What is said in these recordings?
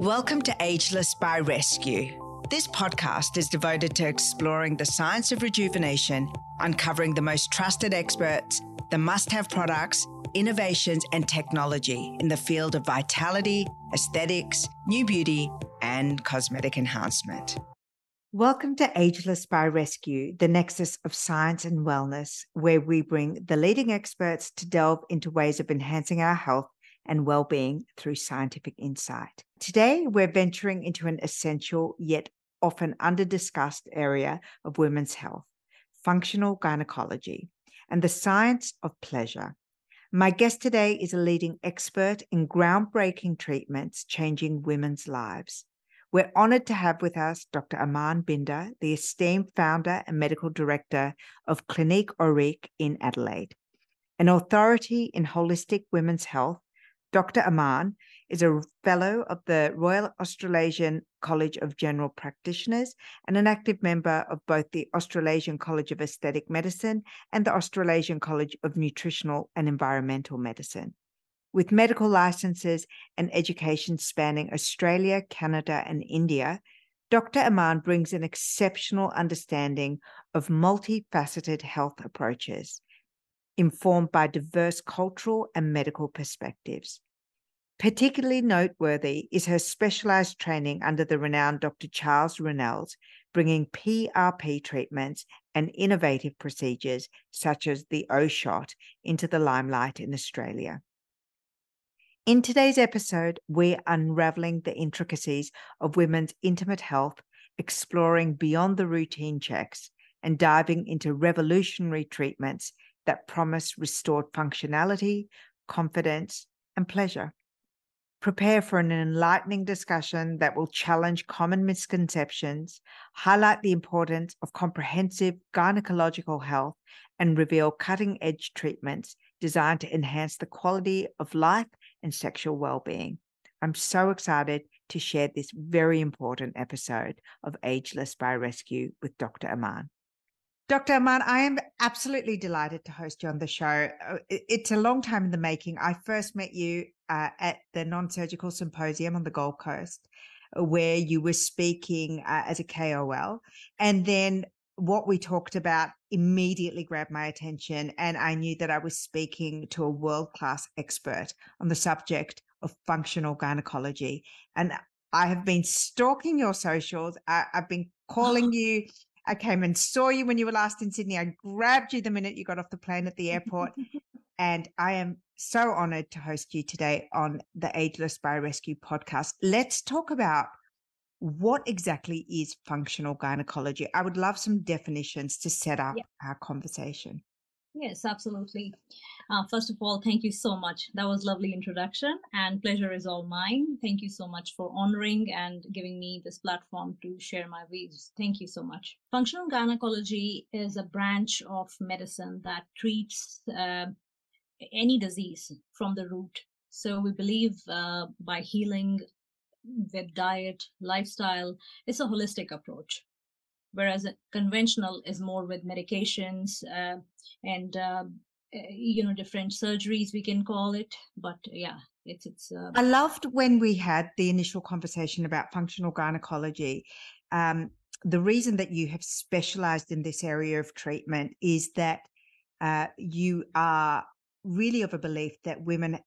Welcome to Ageless by Rescue. This podcast is devoted to exploring the science of rejuvenation, uncovering the most trusted experts, the must have products, innovations, and technology in the field of vitality, aesthetics, new beauty, and cosmetic enhancement. Welcome to Ageless by Rescue, the nexus of science and wellness, where we bring the leading experts to delve into ways of enhancing our health and well-being through scientific insight. Today, we're venturing into an essential yet often under-discussed area of women's health, functional gynecology, and the science of pleasure. My guest today is a leading expert in groundbreaking treatments changing women's lives. We're honored to have with us Dr. Aman Bhinder, the esteemed founder and medical director of Clinique Auriq in Adelaide. An authority in holistic women's health, Dr. Aman is a fellow of the Royal Australasian College of General Practitioners and an active member of both the Australasian College of Aesthetic Medicine and the Australasian College of Nutritional and Environmental Medicine. With medical licenses and education spanning Australia, Canada, and India, Dr. Aman brings an exceptional understanding of multifaceted health approaches informed by diverse cultural and medical perspectives. Particularly noteworthy is her specialized training under the renowned Dr. Charles Runels, bringing PRP treatments and innovative procedures such as the O shot into the limelight in Australia. In today's episode, we're unraveling the intricacies of women's intimate health, exploring beyond the routine checks, and diving into revolutionary treatments that promise restored functionality, confidence, and pleasure. Prepare for an enlightening discussion that will challenge common misconceptions, highlight the importance of comprehensive gynecological health, and reveal cutting edge treatments designed to enhance the quality of life and sexual well being. I'm so excited to share this very important episode of Ageless by Rescue with Dr. Aman. Dr. Aman, I am absolutely delighted to host you on the show. Uh, it's a long time in the making. I first met you uh, at the non surgical symposium on the Gold Coast, uh, where you were speaking uh, as a KOL. And then what we talked about immediately grabbed my attention. And I knew that I was speaking to a world class expert on the subject of functional gynecology. And I have been stalking your socials. I, have been calling you I came and saw you when you were last in Sydney. I grabbed you the minute you got off the plane at the airport. and I am so honored to host you today on the Ageless by Rescue podcast. Let's talk about what exactly is functional gynecology. I would love some definitions to set up yeah. our conversation. Yes, absolutely. Uh, first of all, thank you so much. That was lovely introduction and pleasure is all mine. Thank you so much for honoring and giving me this platform to share my views. Thank you so much. Functional gynecology is a branch of medicine that treats uh, any disease from the root. So we believe uh, by healing with diet, lifestyle, it's a holistic approach whereas conventional is more with medications uh, and uh, eh, you know different surgeries we can call it but yeah it's it's uh... i loved when we had the initial conversation about functional gynecology um, the reason that you have specialized in this area of treatment is that uh, you are really of a belief that women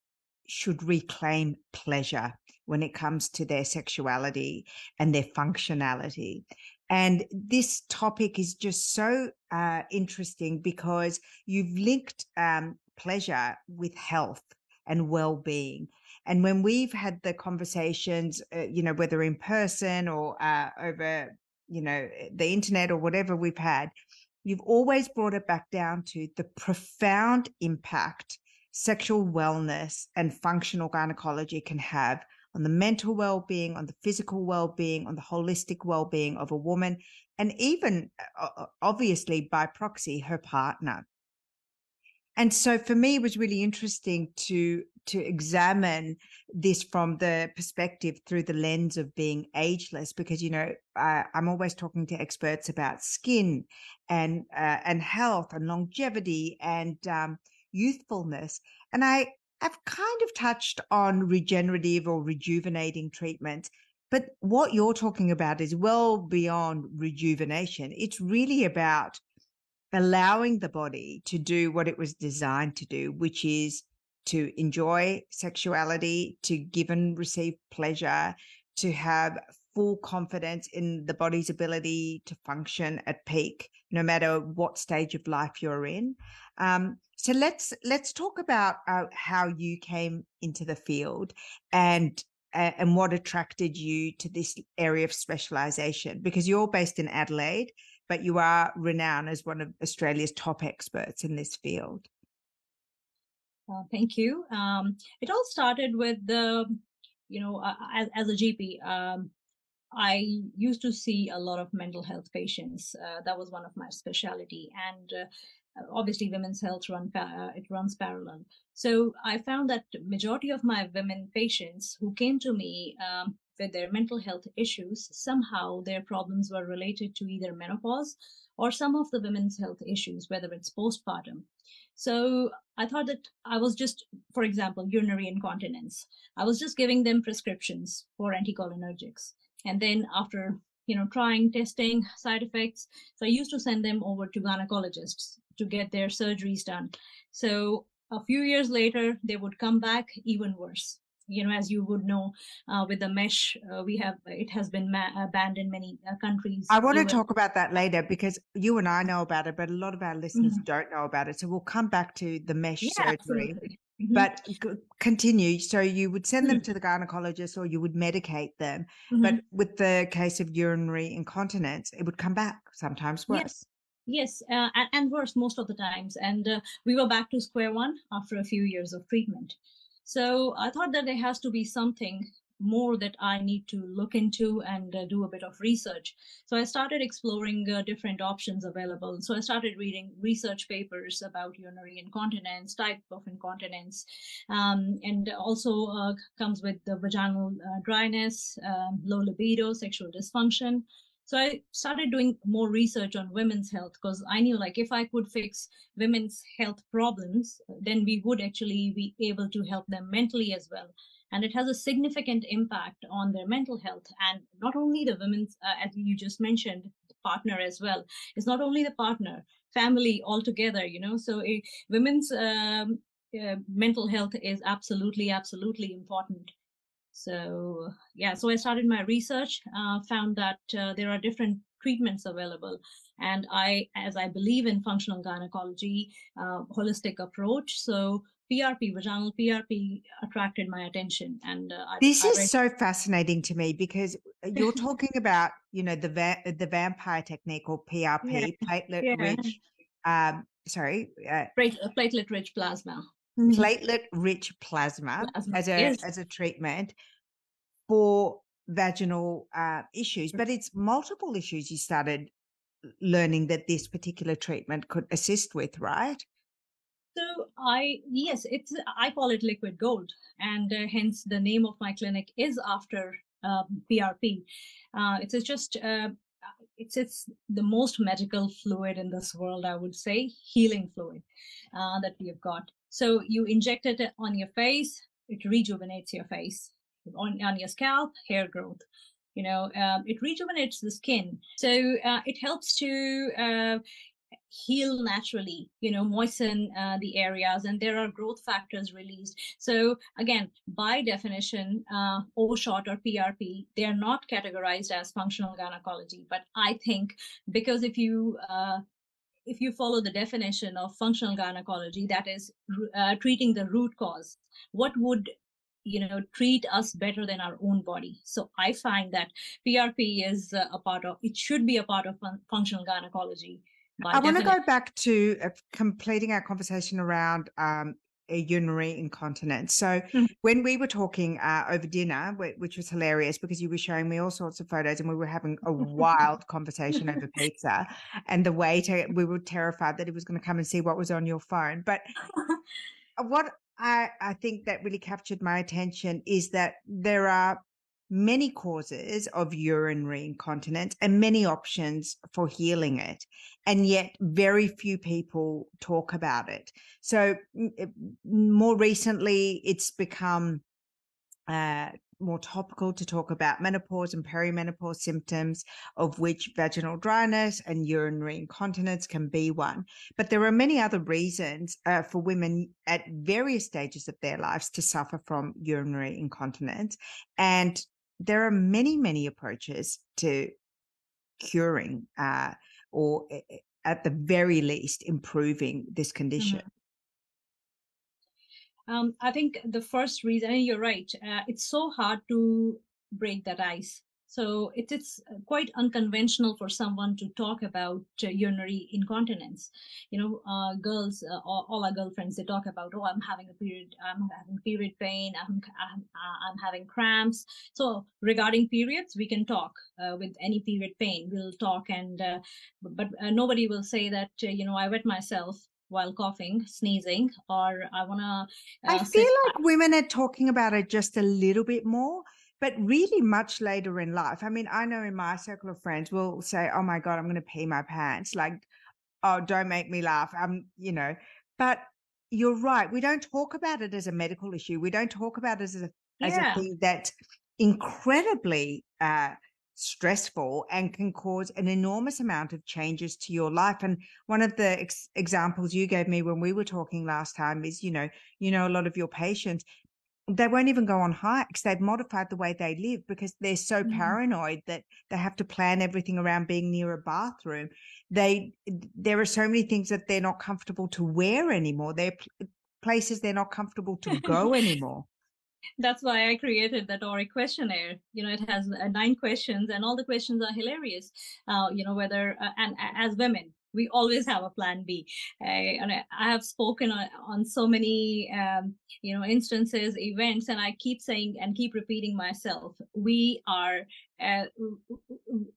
should reclaim pleasure when it comes to their sexuality and their functionality. And this topic is just so uh, interesting because you've linked um, pleasure with health and well being. And when we've had the conversations, uh, you know, whether in person or uh, over, you know, the internet or whatever we've had, you've always brought it back down to the profound impact sexual wellness and functional gynecology can have on the mental well-being, on the physical well-being, on the holistic well-being of a woman, and even uh, uh, obviously by proxy her partner. And so for me, it was really interesting to to examine this from the perspective through the lens of being ageless, because you know I, am always talking to experts about skin and uh, and health and longevity and um, youthfulness, and I have kind of touched on regenerative or rejuvenating treatments. But what you're talking about is well beyond rejuvenation. It's really about allowing the body to do what it was designed to do, which is to enjoy sexuality, to give and receive pleasure, to have full confidence in the body's ability to function at peak, no matter what stage of life you're in. Um, so let's let's talk about uh, how you came into the field and uh, and what attracted you to this area of specialization because you're based in Adelaide, but you are renowned as one of Australia's top experts in this field. Thank you. Um, it all started with the, you know, uh, as, as, a GP, um, I used to see a lot of mental health patients. Uh, that was one of my specialty, and uh, obviously, women's health run uh, it runs parallel. So I found that majority of my women patients who came to me um, with their mental health issues, somehow their problems were related to either menopause or some of the women's health issues, whether it's postpartum. So I thought that I was just, for example, urinary incontinence. I was just giving them prescriptions for anticholinergics. And then after, you know, trying, testing side effects, so I used to send them over to gynecologists to get their surgeries done. So a few years later, they would come back even worse you know as you would know uh, with the mesh uh, we have it has been ma- uh, banned in many uh, countries i want to talk about that later because you and i know about it but a lot of our listeners mm-hmm. don't know about it so we'll come back to the mesh yeah, surgery mm-hmm. but continue so you would send them mm-hmm. to the gynecologist or you would medicate them but mm-hmm. with the case of urinary incontinence it would come back sometimes worse yes. Yes, uh, and, and, worse most of the times. And uh, we were back to square one after a few years of treatment. So I thought that there has to be something more that I need to look into and uh, do a bit of research. So I started exploring uh, different options available. So I started reading research papers about urinary incontinence, type of incontinence, um, and also uh, comes with the vaginal uh, dryness, um, low libido, sexual dysfunction. So I started doing more research on women's health because I knew like if I could fix women's health problems, then we would actually be able to help them mentally as well. And it has a significant impact on their mental health. And not only the women's, uh, as you just mentioned, partner as well. It's not only the partner, family altogether, you know. So a, women's um, uh, mental health is absolutely, absolutely important. So yeah, so I started my research, uh, found that uh, there are different treatments available, and I, as I believe in functional gynecology, uh, holistic approach, so PRP, vaginal PRP, attracted my attention, and uh, I, this I is so fascinating to me because uh, you're talking about you know the va- the vampire technique or PRP, yeah. platelet yeah. rich. Um, sorry, uh, platelet rich plasma. Mm-hmm. platelet rich plasma, plasma, as a yes. as a treatment for vaginal uh, issues but it's multiple issues you started learning that this particular treatment could assist with right so i yes it's i call it liquid gold and uh, hence the name of my clinic is after uh, prp uh, it's just uh, it's it's the most magical fluid in this world i would say healing fluid uh, that we have got so you inject it on your face, it rejuvenates your face. On, on your scalp, hair growth. You know, um, it rejuvenates the skin. So uh, it helps to uh, heal naturally you know moisten uh, the areas and there are growth factors released so again by definition uh, o shot or prp they are not categorized as functional gynecology but i think because if you uh, if you follow the definition of functional gynecology, that is uh, treating the root cause, what would you know treat us better than our own body? So i find that prp is uh, a part of it should be a part of fun- functional gynecology i want to go back to uh, completing our conversation around um, urinary incontinence. So mm-hmm. when we were talking uh, over dinner, which was hilarious because you were showing me all sorts of photos and we were having a wild conversation over pizza, and the waiter we were terrified that he was going to come and see what was on your phone. But what I, I think that really captured my attention is that there are many causes of urinary incontinence and many options for healing it. And yet, very few people talk about it. So, more recently, it's become uh, more topical to talk about menopause and perimenopause symptoms, of which vaginal dryness and urinary incontinence can be one. But there are many other reasons uh, for women at various stages of their lives to suffer from urinary incontinence. And there are many, many approaches to curing uh, or at the very least improving this condition. Mm-hmm. Um, I think the first reason, you're right, uh, it's so hard to break that ice. So it is quite unconventional for someone to talk about uh, urinary incontinence. You know, uh, girls, uh, all, all, our girlfriends, they talk about, oh, I'm having a period, I'm having period pain, I'm, I'm, uh, I'm having cramps. So regarding periods, we can talk uh, with any period pain. We'll talk, and uh, but nobody will say that, you know, I wet myself while coughing, sneezing, or I want to. I feel like women are talking about it just a little bit more, but really much later in life. I mean, I know in my circle of friends, we'll say, "Oh my god, I'm going to pee my pants," like, "Oh, don't make me laugh." I'm, you know, but you're right. We don't talk about it as a medical issue. We don't talk about it as a yeah. as a thing that's incredibly uh, stressful and can cause an enormous amount of changes to your life and one of the ex- examples you gave me when we were talking last time is you know you know a lot of your patients they won't even go on hikes they've modified the way they live because they're so mm-hmm. paranoid that they have to plan everything around being near a bathroom they there are so many things that they're not comfortable to wear anymore they're places they're not comfortable to go anymore that's why I created that Auriq questionnaire. You know, it has uh, nine questions, and all the questions are hilarious. Uh, you know, whether uh, and as women, we always have a plan B. Uh, and I have spoken on, on so many, um, you know, instances, events, and I keep saying and keep repeating myself. We are, uh,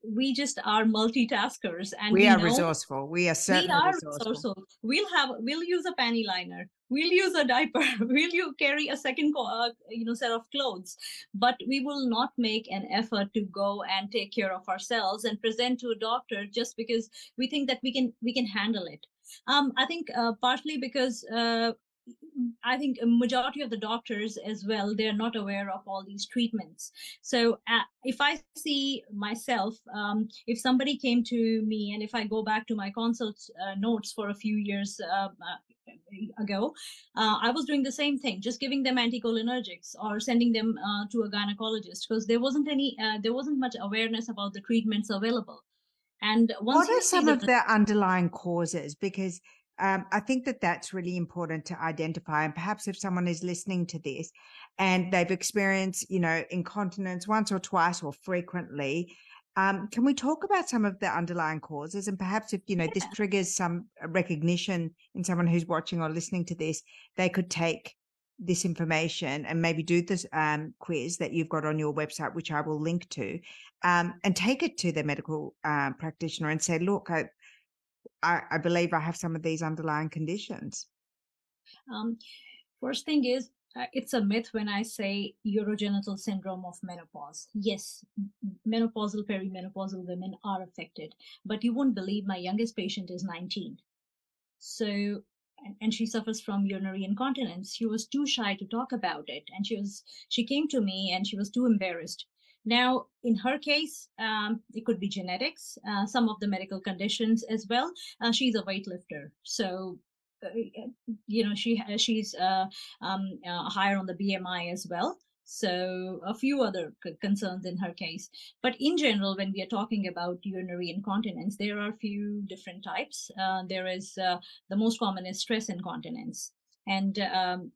we just are multitaskers, and we, we are know, resourceful. We are certainly we are resourceful. resourceful. We'll have, we'll use a panty liner we'll use a diaper will you carry a second uh, you know set of clothes but we will not make an effort to go and take care of ourselves and present to a doctor just because we think that we can we can handle it um, i think uh, partially because uh, I think a majority of the doctors as well, they're not aware of all these treatments. So uh, if I see myself, um, if somebody came to me and if I go back to my consult uh, notes for a few years uh, uh ago, uh, I was doing the same thing, just giving them anticholinergics or sending them uh, to a gynecologist because there wasn't any, there wasn't much awareness about the treatments available. And what are some of the underlying causes? Because um, I think that that's really important to identify. And perhaps if someone is listening to this and they've experienced, you know, incontinence once or twice or frequently, um, can we talk about some of the underlying causes? And perhaps if, you know, yeah. this triggers some recognition in someone who's watching or listening to this, they could take this information and maybe do this um, quiz that you've got on your website, which I will link to, um, and take it to their medical uh, practitioner and say, look, I, I, I believe I have some of these underlying conditions. Um, first thing is, uh, it's a myth when I say urogenital syndrome of menopause. Yes, menopausal, perimenopausal women are affected, but you won't believe my youngest patient is 19. So, and she suffers from urinary incontinence. She was too shy to talk about it, and she was she came to me and she was too embarrassed now, in her case, um, it could be genetics, uh, some of the medical conditions as well. Uh, she's a weightlifter, so uh, you know she she's uh, um, uh, higher on the BMI as well. So a few other concerns in her case. But in general, when we are talking about urinary incontinence, there are a few different types. Uh, there is uh, the most common is stress incontinence and um,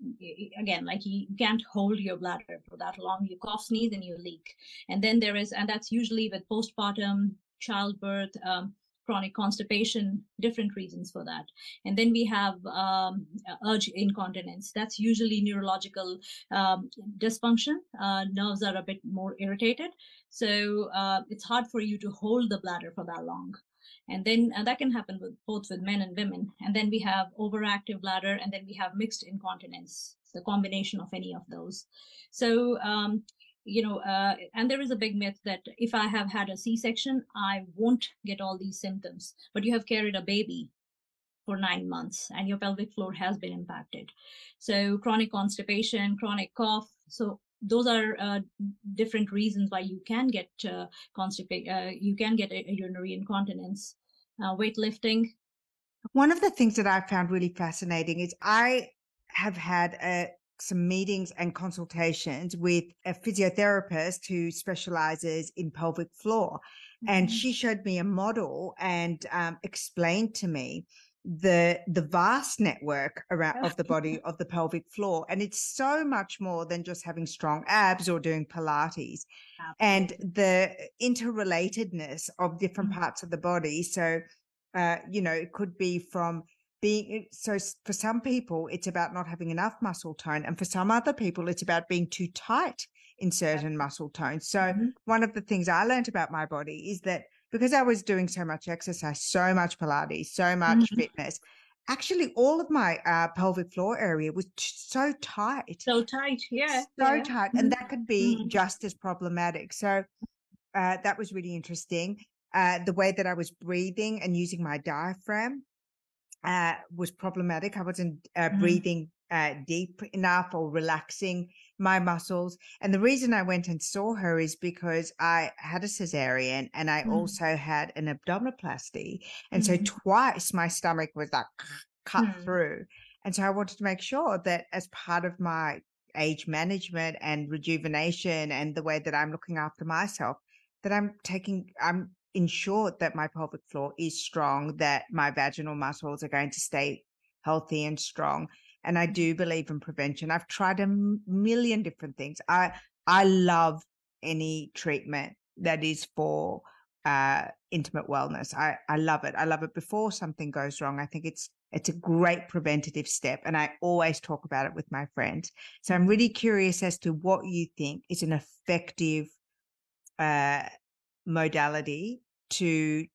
again like you can't hold your bladder for that long. You cough sneeze and you leak. And then there is and that's usually with postpartum childbirth um, chronic constipation different reasons for that. And then we have um, urge incontinence. That's usually neurological um, dysfunction. Uh, nerves are a bit more irritated. So uh, it's hard for you to hold the bladder for that long and then and that can happen with both with men and women and then we have overactive bladder and then we have mixed incontinence the combination of any of those so um, you know, uh, and there is a big myth that if I have had a C-section, I won't get all these symptoms. But you have carried a baby for nine months and your pelvic floor has been impacted. So chronic constipation, chronic cough. So those are uh, different reasons why you can get uh, constipation. Uh, you can get a, a urinary incontinence. Uh, weightlifting. One of the things that I found really fascinating is I have had a some meetings and consultations with a physiotherapist who specializes in pelvic floor. Mm-hmm. And she showed me a model and um, explained to me the the vast network around of the body of the pelvic floor and it's so much more than just having strong abs or doing pilates and the interrelatedness of different mm-hmm. parts of the body so uh, you know it could be from being so for some people it's about not having enough muscle tone and for some other people it's about being too tight in certain muscle tones so mm-hmm. one of the things i learned about my body is that because i was doing so much exercise so much pilates so much mm-hmm. fitness actually all of my uh, pelvic floor area was t- so tight so tight yeah so yeah. tight and that could be mm-hmm. just as problematic so uh, that was really interesting uh, the way that i was breathing and using my diaphragm uh, was problematic. I wasn't uh, mm-hmm. breathing uh, deep enough or relaxing my muscles. And the reason I went and saw her is because I had a cesarean and I mm-hmm. also had an abdominoplasty. And mm-hmm. so twice my stomach was like cut mm. through. And so I wanted to make sure that as part of my age management and rejuvenation and the way that I'm looking after myself, that I'm taking, I'm ensured that my pelvic floor is strong, that my vaginal muscles are going to stay healthy and strong. And I do believe in prevention. I've tried a million different things. I I love any treatment that is for uh, intimate wellness. I, I love it. I love it before something goes wrong. I think it's it's a great preventative step. And I always talk about it with my friends. So I'm really curious as to what you think is an effective uh, modality to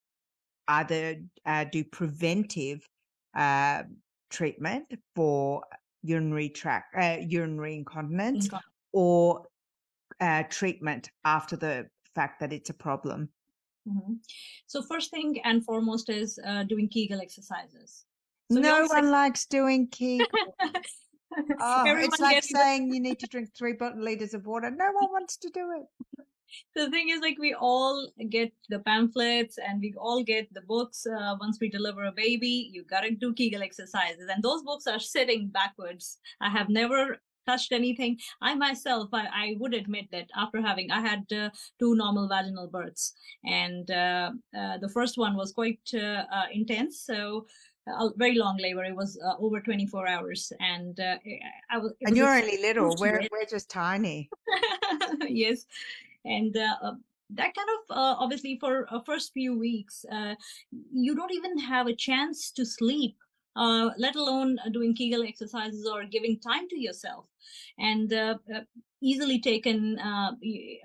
either uh, do preventive uh, treatment for urinary tract uh, urinary incontinence or uh, treatment after the fact that it's a problem. Mm-hmm. so first thing and foremost is uh, doing kegel exercises. So no one likes doing kegel. Oh, it's like saying you need to drink three liters of water. No one wants to do it the thing is like we all get the pamphlets and we all get the books uh, once we deliver a baby you gotta do kegel exercises and those books are sitting backwards i have never touched anything i myself i, I would admit that after having i had uh, two normal vaginal births and uh, uh the first one was quite uh, uh, intense so a very long labor. It was uh, over 24 hours, and uh, I was. And you're only little. We're we're just tiny. yes, and uh, uh, that kind of uh, obviously for uh, first few weeks uh, you don't even have a chance to sleep uh, let alone doing kegel exercises or giving time to yourself and easily taken uh,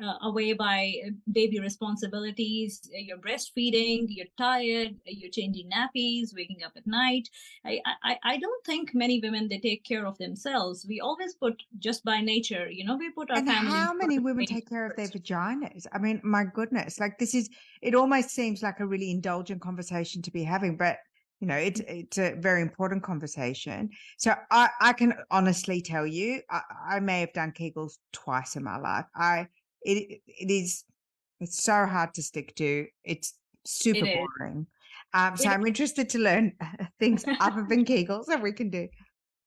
uh, away by baby responsibilities. You're breastfeeding, you're tired, you're changing nappies, waking up at night. I, I, I don't think many women they take care of themselves. We always put just by nature, you know, we put our and family. How many women take care of their vaginas? I mean, my goodness, like this is. It almost seems like a really indulgent conversation to be having, but you know it's it's a very important conversation. So i i can honestly tell you i, I may have done kegels twice in my life. I it it is it's so hard to stick to. It's super it boring. Um so it i'm interested to learn things other than kegels that we can do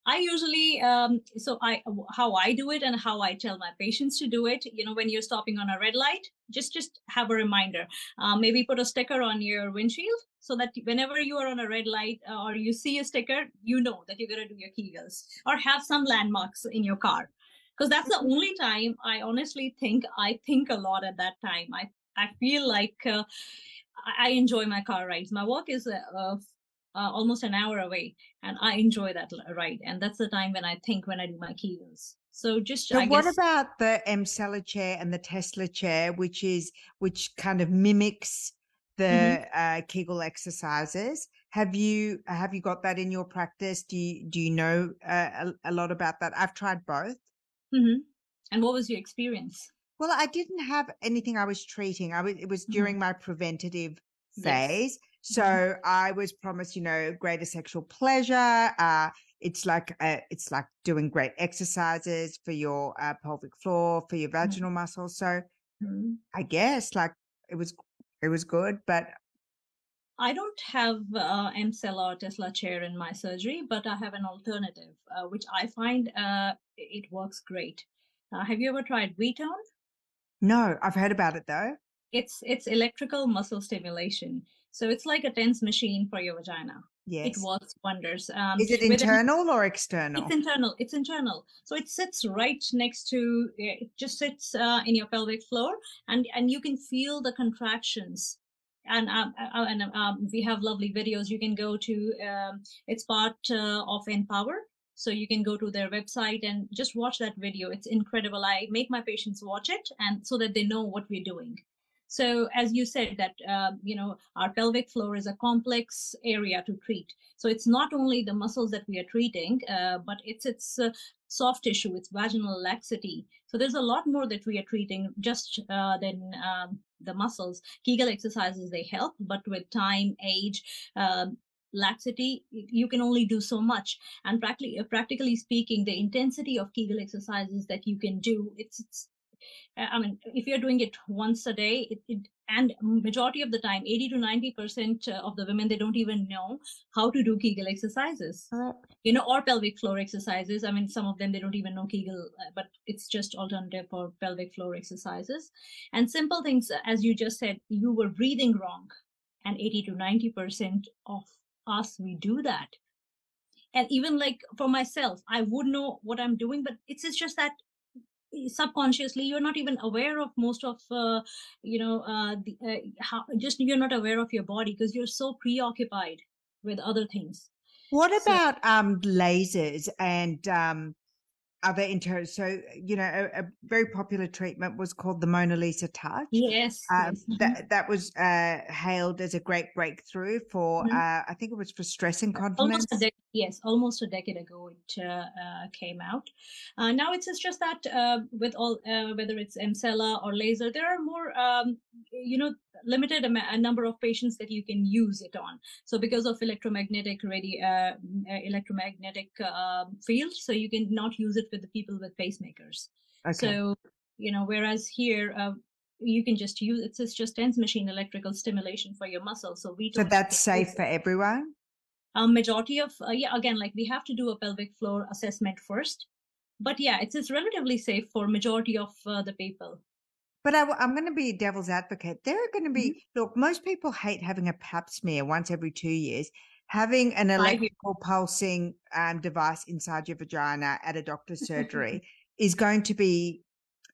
I usually, um, so I, how I do it and how I tell my patients to do it. You know, when you're stopping on a red light, just just have a reminder. Um, maybe put a sticker on your windshield so that whenever you are on a red light uh, or you see a sticker, you know that you're gonna do your Kegels, or have some landmarks in your car, because that's the only time I honestly think I think a lot at that time. I I feel like. Uh, I enjoy my car rides. My work is a uh, almost an hour away, and I enjoy that ride. And that's the time when I think when I do my Kegels. So just so what guess, about the Emsella chair and the Tesla chair, which is which kind of mimics the mm-hmm. uh, Kegel exercises? Have you have you got that in your practice? Do you do you know uh, a, a, lot about that? I've tried both. Mm-hmm. And what was your experience? Well, I didn't have anything I was treating. I was it was Mm-hmm. during my preventative phase. Mhm. So I was promised, you know, greater sexual pleasure. Uh, it's like uh, it's like doing great exercises for your uh, pelvic floor, for your Mm-hmm. vaginal muscles. So Mhm. I guess like it was it was good, but I don't have uh, Emsella or Tesla chair in my surgery, but I have an alternative, uh, which I find uh, it works great. Uh, have you ever tried Vtone? no, I've heard about it though. It's it's electrical muscle stimulation, so it's like a tense machine for your vagina. Yes. It works wonders. Um, Is it internal or external? It's internal. It's internal. So it sits right next to. It just sits uh, in your pelvic floor, and and you can feel the contractions. And um, uh, and um, we have lovely videos. You can go to. Um, it's part uh, of Empower, so you can go to their website and just watch that video. It's incredible. I make my patients watch it, and so that they know what we're doing. So as you said, that uh, you know our pelvic floor is a complex area to treat. So it's not only the muscles that we are treating, uh, but it's its uh, soft tissue, its vaginal laxity. So there's a lot more that we are treating just uh, than um, the muscles. Kegel exercises they help, but with time, age. Um, laxity you can only do so much and practically practically speaking the intensity of kegel exercises that you can do it's, it's Uh, I mean, if you're doing it once a day, it, it, and majority of the time, 80 to 90 percent uh, of the women they don't even know how to do Kegel exercises, uh. you know, or pelvic floor exercises. I mean, some of them they don't even know Kegel, uh, but it's just alternative for pelvic floor exercises and simple things. As you just said, you were breathing wrong, and 80 to 90 percent of us we do that. And even like for myself, I would know what I'm doing, but it's, it's just that subconsciously you're not even aware of most of uh, you know uh, the, uh, how just you're not aware of your body because you're so preoccupied with other things What So- about um lasers and um other inter so you know a, a very popular treatment was called the Mona Lisa touch. yes, Um, yes. mhm. that that was uh, hailed as a great breakthrough for Mhm. uh, I think it was for stress incontinence. almost a yes almost a decade ago it uh, uh, came out uh, now it's, it's just that uh, with all uh, whether it's Emsella or laser there are more um, you know limited am- a number of patients that you can use it on so because of electromagnetic radi- uh, uh, electromagnetic um field so you can not use it with the people with pacemakers Okay. so you know whereas here uh, you can just use it's, it's just tense machine electrical stimulation for your muscles so we so that's safe for everyone. Um, majority of uh, yeah again like we have to do a pelvic floor assessment first but yeah it's, it's relatively safe for majority of uh, the people But I, am going to be devil's advocate. There are going to be Mm-hmm. look. Most people hate having a Pap smear once every two years. Having an electrical pulsing um, device inside your vagina at a doctor's surgery is going to be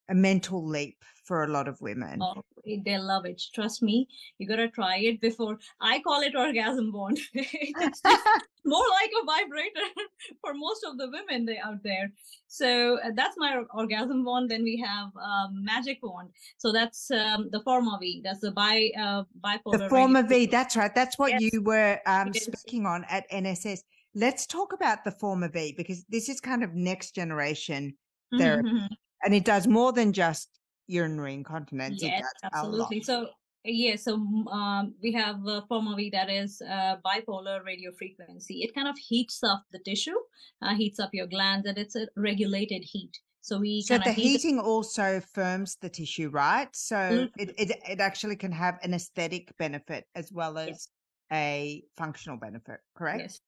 a mental leap for a lot of women. oh, they love it trust me you gotta try it before i call it orgasm bond it's more like a vibrator for most of the women they out there so uh, that's my orgasm bond then we have um, magic wand so that's um, the forma v that's the bi uh, bipolar the former radio- V, that's right. That's what Yes, you were um, speaking on at NSS. Let's talk about the FormaV because this is kind of next generation Mhm, therapy. mhm. And it does more than just urinary incontinence. Yes, it a absolutely. So yeah, so mm, um, we have uh, FormaV that is uh, bipolar radio frequency. It kind of heats up the tissue, uh, heats up your glands, and it's a regulated heat. So we So the of heat. heating also firms the tissue, right? So Absolutely. it, it it actually can have an aesthetic benefit as well as Yes. a functional benefit, correct? Yes.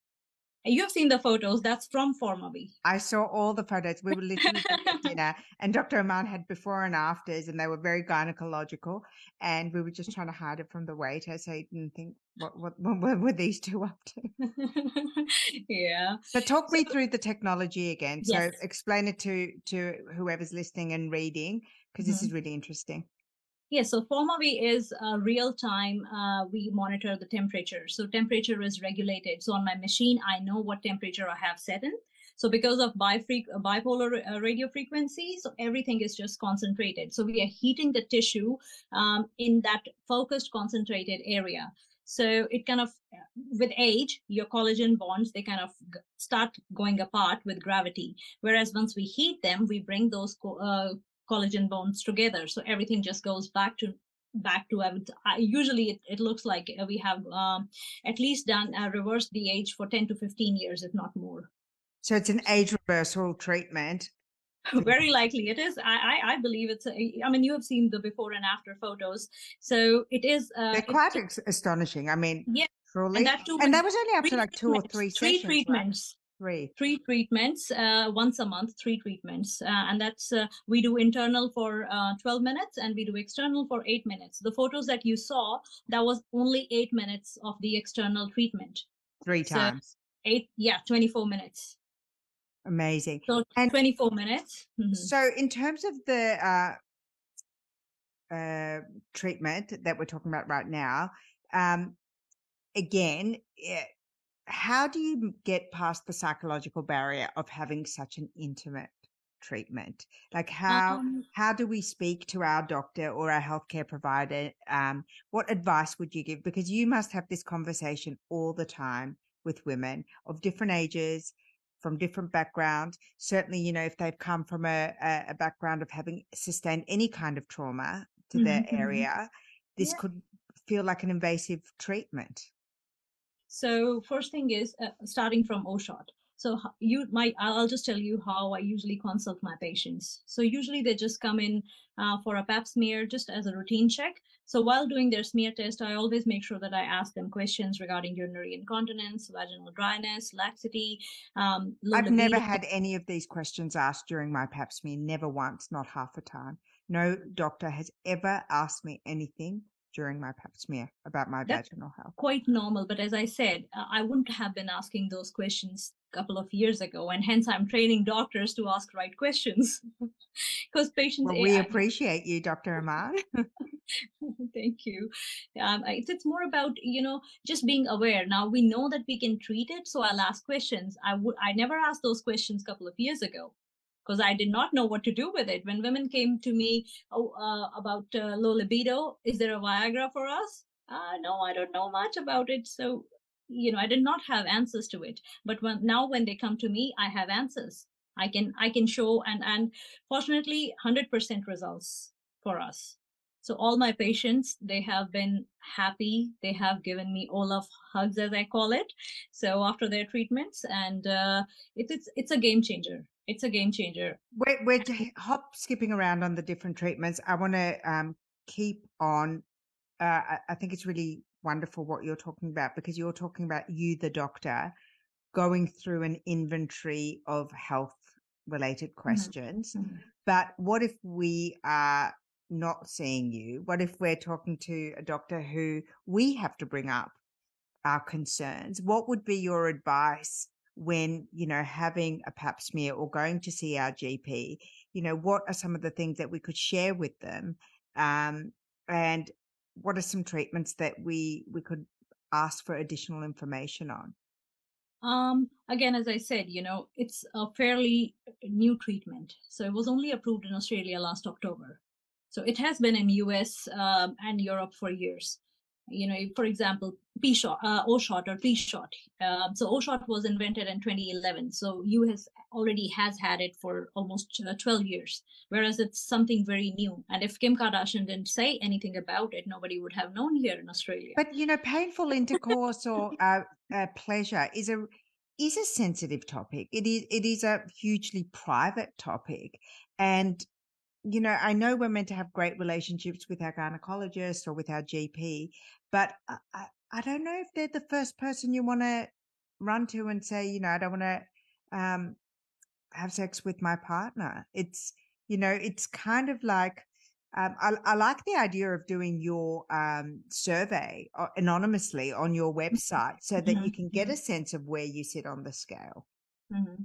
And You have seen the photos. That's from FormaV. I saw all the photos. We were literally at dinner, and Dr. Aman had before and afters, and they were very gynecological. And we were just trying to hide it from the waiter, so he didn't think what what, what were these two up to. yeah. So talk me through the technology again. So Yes. explain it to to whoever's listening and reading, because this Mhm. is really interesting. Yeah, so FormaV is real time. Uh, we monitor the temperature. So temperature is regulated. So on my machine, I know what temperature I have set in. So because of uh, bipolar uh, radio frequency, so everything is just concentrated. So we are heating the tissue um, in that focused, concentrated area. So it kind of, uh, with age, your collagen bonds they kind of start going apart with gravity. Whereas once we heat them, we bring those co- uh, collagen bonds together so everything just goes back to back to I would, I, usually it, it looks like we have um, at least done a reverse the age for 10 to 15 years if not more. So it's an age reversal treatment. Very likely it is. I, I, I believe it's a, i mean you have seen the before and after photos. So it is uh, they're quite astonishing i mean yeah truly. and that, too, and that was only after like two or three three sessions, treatments three three treatments uh, once a month three treatments. Uh, and that's uh, we do internal for uh, 12 minutes and we do external for 8 minutes. The photos that you saw that was only 8 minutes of the external treatment. Three times. so 8 yeah 24 minutes. Amazing. So and 24 minutes. Mm-hmm. so in terms of the uh, uh, treatment that we're talking about right now um, again how do you get past the psychological barrier of having such an intimate treatment like how um, how do we speak to our doctor or our healthcare provider um, what advice would you give because you must have this conversation all the time with women of different ages from different backgrounds certainly you know if they've come from a, a background of having sustained any kind of trauma to mm-hmm. their area this yeah. could feel like an invasive treatment so first thing is uh, starting from OSHOT. So you might, I'll just tell you how I usually consult my patients. So usually they just come in uh, for a pap smear just as a routine check. So while doing their smear test, I always make sure that I ask them questions regarding urinary incontinence, vaginal dryness, laxity. Um, I've never had any of these questions asked during my pap smear, never once, not half a time. No doctor has ever asked me anything during my pap smear about my That's vaginal health. Quite normal, but as I said, uh, I wouldn't have been asking those questions a couple of years ago, and hence I'm training doctors to ask right questions because patients. Well, we appreciate you, Dr. Aman. Thank you. Um, it's, it's more about you know just being aware. Now we know that we can treat it, so I'll ask questions. I would I never asked those questions a couple of years ago because I did not know what to do with it. When women came to me oh, uh, about uh, low libido, is there a Viagra for us? Uh, no, I don't know much about it. So, you know, I did not have answers to it. But when, now when they come to me, I have answers. I can I can show and and fortunately, hundred percent results for us. So all my patients, they have been happy. They have given me Olaf hugs, as I call it. So after their treatments, and uh, it, it's it's a game changer it's a game changer. We're, we're hop skipping around on the different treatments. I want to um, keep on. Uh, I think it's really wonderful what you're talking about because you're talking about you, the doctor, going through an inventory of health related mm-hmm. questions. Mm-hmm. But what if we are not seeing you? What if we're talking to a doctor who we have to bring up our concerns? What would be your advice when you know having a pap smear or going to see our gp you know what are some of the things that we could share with them um, and what are some treatments that we we could ask for additional information on? Um, again as i said you know it's a fairly new treatment so it was only approved in australia last october. So it has been in us um, and europe for years you know, for example, P-shot, uh, O-shot or P-shot. Um, so O-shot was invented in 2011. So US already has had it for almost uh, 12 years, whereas it's something very new. And if Kim Kardashian didn't say anything about it, nobody would have known here in Australia. But you know, painful intercourse or uh, uh, pleasure is a is a sensitive topic. It is it is a hugely private topic, and you know, I know we're meant to have great relationships with our gynecologist or with our GP, but I, I don't know if they're the first person you want to run to and say, you know, I don't want to um, have sex with my partner. It's, you know, it's kind of like, um, I, I, like the idea of doing your um, survey anonymously on your mm-hmm. website so that mm-hmm. you can get mm-hmm. a sense of where you sit on the scale. Mm-hmm.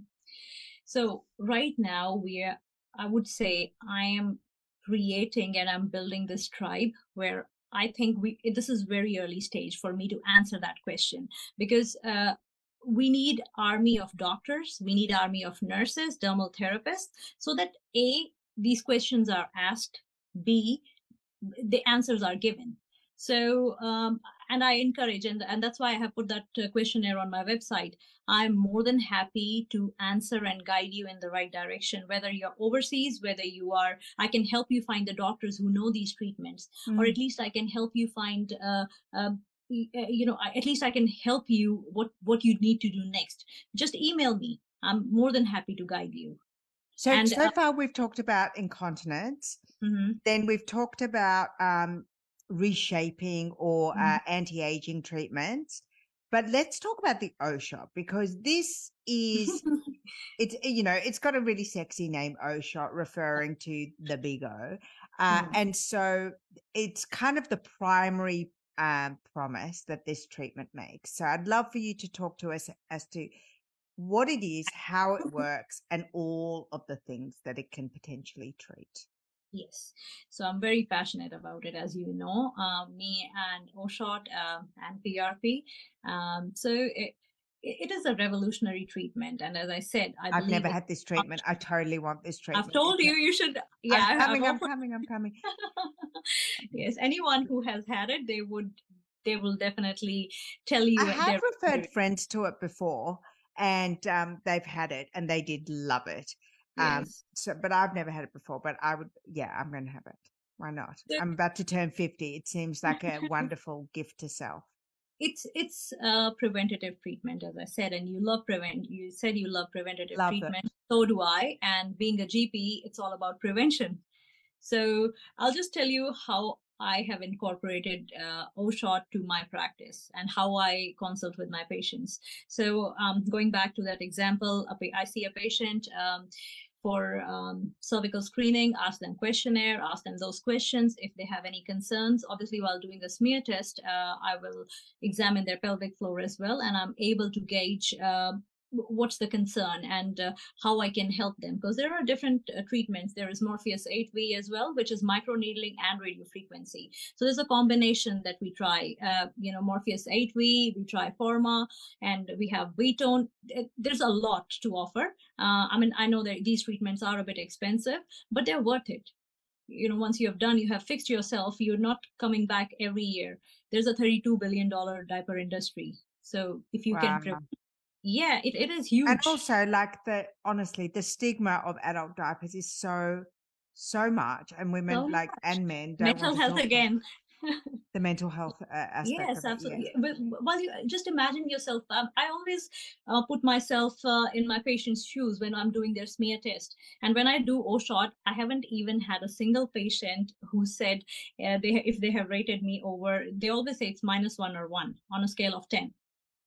So right now we are I would say I am creating and I'm building this tribe where I think we this is very early stage for me to answer that question because uh, we need army of doctors, we need army of nurses, dermal therapists, so that a these questions are asked, b the answers are given. So, um, and I encourage, and, and that's why I have put that uh, questionnaire on my website. I'm more than happy to answer and guide you in the right direction, whether you're overseas, whether you are, I can help you find the doctors who know these treatments, mm. or at least I can help you find, uh, uh, you know, at least I can help you what, what you need to do next. Just email me. I'm more than happy to guide you. So, and, so uh far we've talked about incontinence. Mm-hmm. Then we've talked about um, reshaping or mm-hmm. uh, anti-aging treatments. But let's talk about the O shot because this is it's you know it's got a really sexy name O shot referring to the big O, uh, mm. and so it's kind of the primary um, promise that this treatment makes. So I'd love for you to talk to us as to what it is, how it works, and all of the things that it can potentially treat. Yes, so I'm very passionate about it, as you know, uh, me and OSHOT uh, and PRP. Um, so it, it is a revolutionary treatment, and as I said, I have never had this treatment. I totally want this treatment. I've told you you should. Yeah, I'm coming. I'm coming. I'm coming. yes, anyone who has had it, they would. They will definitely tell you. I have referred friends to it before, and um, they've had it, and they did love it. Um, yes. so, but I've never had it before, but I would, yeah, I'm going to have it. Why not? I'm about to turn 50. It seems like a wonderful gift to self. It's, it's a preventative treatment, as I said, and you love prevent, you said you love preventative love treatment. It. So do I. And being a GP, it's all about prevention. So I'll just tell you how I have incorporated uh, OSHOT to my practice and how I consult with my patients. So um, going back to that example, I see a patient. Um, for um, cervical screening, ask them questionnaire, ask them those questions. If they have any concerns, obviously while doing the smear test, uh, I will examine their pelvic floor as well, and I'm able to gauge uh, what's the concern and uh, how I can help them. Because there are different uh, treatments. There is Morpheus 8V as well, which is microneedling and radiofrequency. So there's a combination that we try. Uh, you know, Morpheus 8V, we try Forma, and we have V-Tone. There's a lot to offer. Uh, I mean, I know that these treatments are a bit expensive, but they're worth it. You know, once you have done, you have fixed yourself. You're not coming back every year. There's a 32 billion dollar diaper industry. So if you wow. can yeah it, it is huge. and also like the honestly the stigma of adult diapers is so so much and women so like much. and men mental health again. the mental health uh, aspect yes absolutely yeah. but well you just imagine yourself um, i always uh, put myself uh, in my patient's shoes when i'm doing their smear test. And when i do o shot i haven't even had a single patient who said uh, they if they have rated me over they always say it's minus one or one on a scale of 10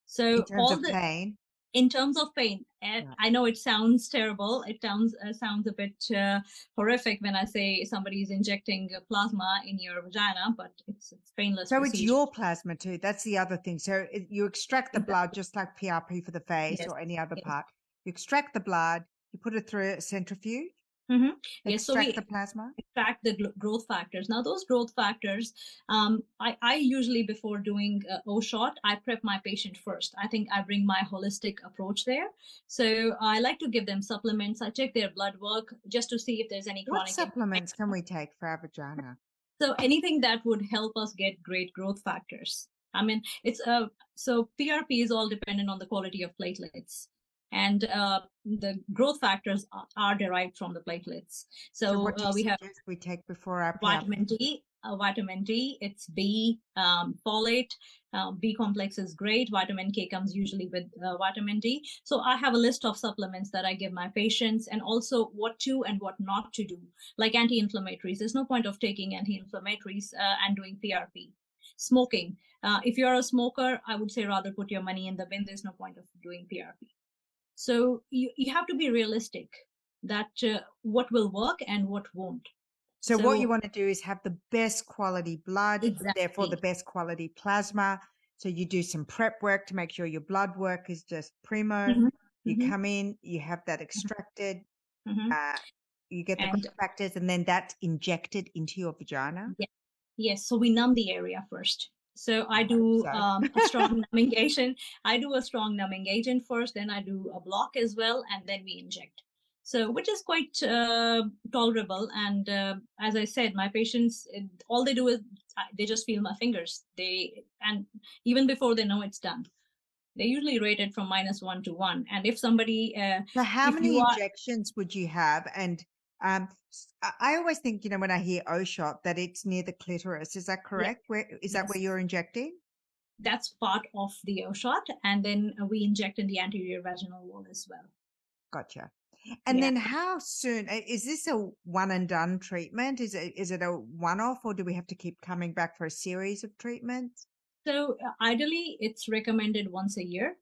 so all the pain in terms of pain yeah. i know it sounds terrible it sounds uh, sounds a bit uh, horrific when i say somebody is injecting plasma in your vagina but it's, it's painless so procedure. it's your plasma too that's the other thing so it, you extract the blood just like prp for the face yes. or any other yes. part you extract the blood you put it through a centrifuge Mm-hmm. Yes, so we the plasma. Extract the growth factors. Now, those growth factors, um, I, I usually before doing uh, O shot, I prep my patient first. I think I bring my holistic approach there. So I like to give them supplements. I check their blood work just to see if there's any what supplements can we take for our vagina? So anything that would help us get great growth factors. I mean, it's a uh, so PRP is all dependent on the quality of platelets and uh, the growth factors are derived from the platelets. So, so uh, we have we take before our vitamin D. Uh, vitamin D, it's B, um, folate. Uh, B complex is great. Vitamin K comes usually with uh, vitamin D. So I have a list of supplements that I give my patients, and also what to and what not to do, like anti-inflammatories. There's no point of taking anti-inflammatories uh, and doing PRP. Smoking. if you're a smoker, I would say rather put your money in the bin. There's no point of doing PRP. So you, you have to be realistic that uh, what will work and what won't. So, so, what you want to do is have the best quality blood, exactly. therefore the best quality plasma. So you do some prep work to make sure your blood work is just primo. Mm-hmm. You mm-hmm. come in, you have that mm-hmm. extracted, mm-hmm. uh, you get the and, factors, and then that's injected into your vagina. Yeah. Yes. So we numb the area first. So I do um, a strong numbing agent. I do a strong numbing agent first, then I do a block as well, and then we inject. So, which is quite uh, tolerable. And uh, as I said, my patients, all they do is they just feel my fingers. They and even before they know it's done, they usually rate it from minus one to one. And if somebody, uh, so how many injections would you have? And um, I always think, you know, when I hear O shot, that it's near the clitoris. Is that correct? Yeah. Where is yes. that where you're injecting? That's part of the O shot, and then we inject in the anterior vaginal wall as well. Gotcha. And yeah. then how soon is this a one and done treatment? Is it is it a one off or do we have to keep coming back for a series of treatments? So uh, ideally it's recommended once a year.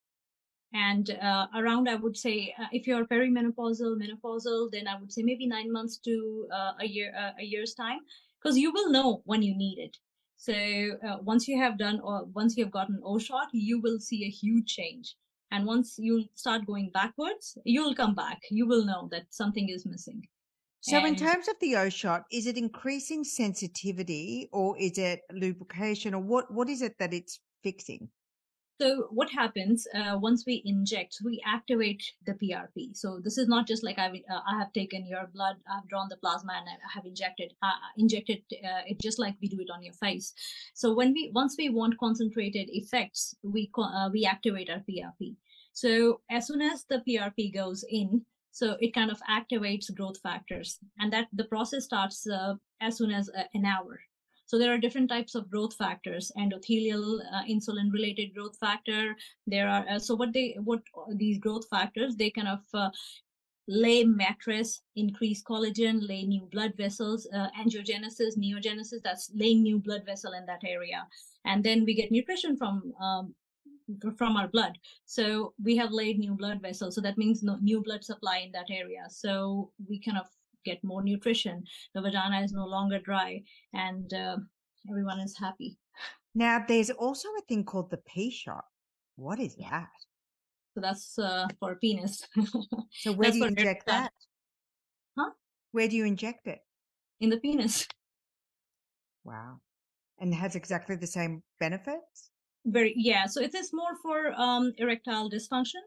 And uh, around, I would say, uh, if you're perimenopausal, menopausal, then I would say maybe nine months to uh, a year, uh, a year's time, because you will know when you need it. So uh, once you have done or once you have gotten O shot, you will see a huge change. And once you start going backwards, you'll come back. You will know that something is missing. So, and in terms of the O shot, is it increasing sensitivity or is it lubrication or what, what is it that it's fixing? So what happens uh, once we inject? We activate the PRP. So this is not just like I've, uh, I have taken your blood, I've drawn the plasma, and I have injected uh, injected uh, it just like we do it on your face. So when we once we want concentrated effects, we uh, we activate our PRP. So as soon as the PRP goes in, so it kind of activates growth factors, and that the process starts uh, as soon as an hour. So there are different types of growth factors, endothelial, uh, insulin related growth factor. There are, uh, so what they, what these growth factors, they kind of, uh, lay mattress, increase collagen, lay new blood vessels, uh, angiogenesis, neogenesis, that's laying new blood vessel in that area. And then we get nutrition from, um, from our blood. So we have laid new blood vessels. So that means no new blood supply in that area. So we kind of get more nutrition. The vagina is no longer dry, and uh, everyone is happy. Now, there's also a thing called the P shot. What is yeah. that? So that's uh, for penis. so where do you inject that? Huh? Where do you inject it? In the penis. Wow. And has exactly the same benefits? Very yeah. So it is more for um, erectile dysfunction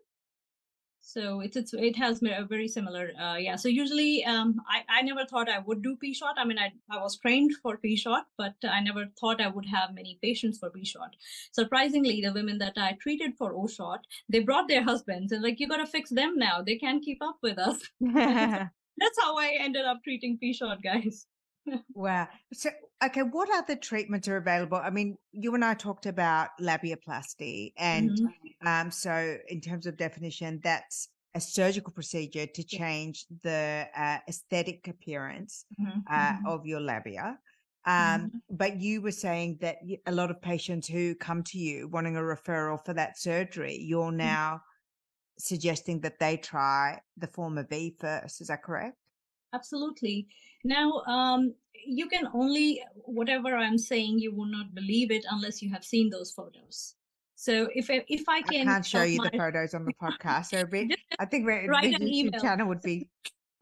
so it's, it's it has a very similar uh, yeah. So usually um, I, I never thought i would do p shot i mean I, I was trained for p shot but i never thought i would have many patients for p shot surprisingly the women that i treated for o shot they brought their husbands. And like you got to fix them now. They can't keep up with us. That's how i ended up treating p shot guys wow. So, okay, what other treatments are available? I mean, you and I talked about labiaplasty, and mm-hmm. um, so in terms of definition, that's a surgical procedure to change the uh, aesthetic appearance mm-hmm. Uh, mm-hmm. of your labia. Um, mm-hmm. But you were saying that a lot of patients who come to you wanting a referral for that surgery, you're mm-hmm. now suggesting that they try the Forma-V first. Is that correct? Absolutely. Now, um, you can only, whatever I'm saying, you will not believe it unless you have seen those photos. So if if I can, I can't show you my... the photos on the podcast. So I think the YouTube email. channel would be.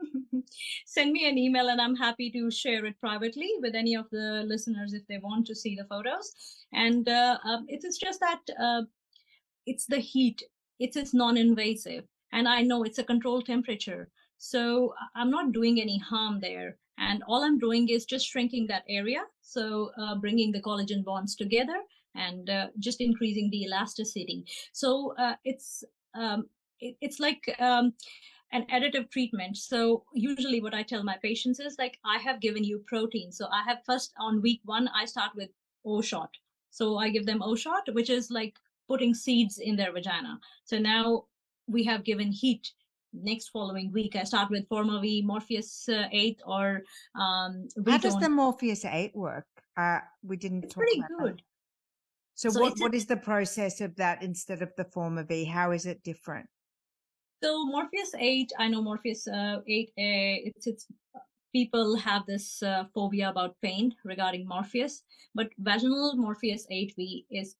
Send me an email, and I'm happy to share it privately with any of the listeners if they want to see the photos. And uh, um, it is just that uh, it's the heat. It's it's non-invasive, and I know it's a controlled temperature. So I'm not doing any harm there. And all I'm doing is just shrinking that area. So uh, bringing the collagen bonds together and uh, just increasing the elasticity. So uh, it's um, it, it's like um, an additive treatment. So usually what I tell my patients is like, I have given you protein. So I have first on week one, I start with O shot. So I give them O shot, which is like putting seeds in their vagina. So now we have given heat next following week i start with Forma-V morpheus uh, 8 or um how does the morpheus 8 work? Uh we didn't it's pretty good that. so, so what what is the process of that instead of the Forma-V how is it different? So morpheus 8 i know morpheus uh, 8 uh, it's it's people have this uh, phobia about pain regarding morpheus but vaginal morpheus 8v is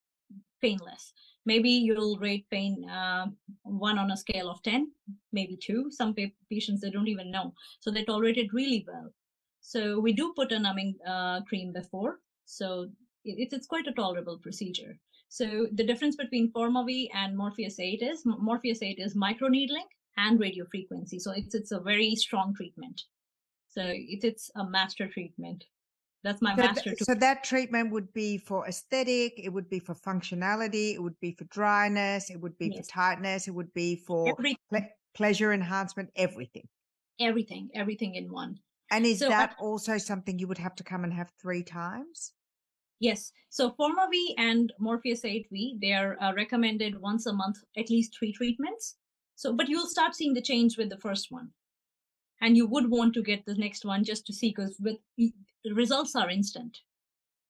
painless maybe you'll rate pain uh, one on a scale of 10 maybe two some patients they don't even know so they tolerate it really well so we do put a numbing uh, cream before so it, it's quite a tolerable procedure so the difference between Forma-V and Morpheus 8 is Morpheus 8 is microneedling and radio frequency. So it's it's a very strong treatment. So it's it's a master treatment. That's my so master. Th- so that treatment would be for aesthetic, it would be for functionality, it would be for dryness, it would be yes. for tightness, it would be for ple- pleasure enhancement, everything. Everything, everything in one. And is so that also something you would have to come and have three times? Yes. So Forma-V and Morpheus 8V, they are uh, recommended once a month, at least three treatments. So, but you'll start seeing the change with the first one. And you would want to get the next one just to see because with the results are instant.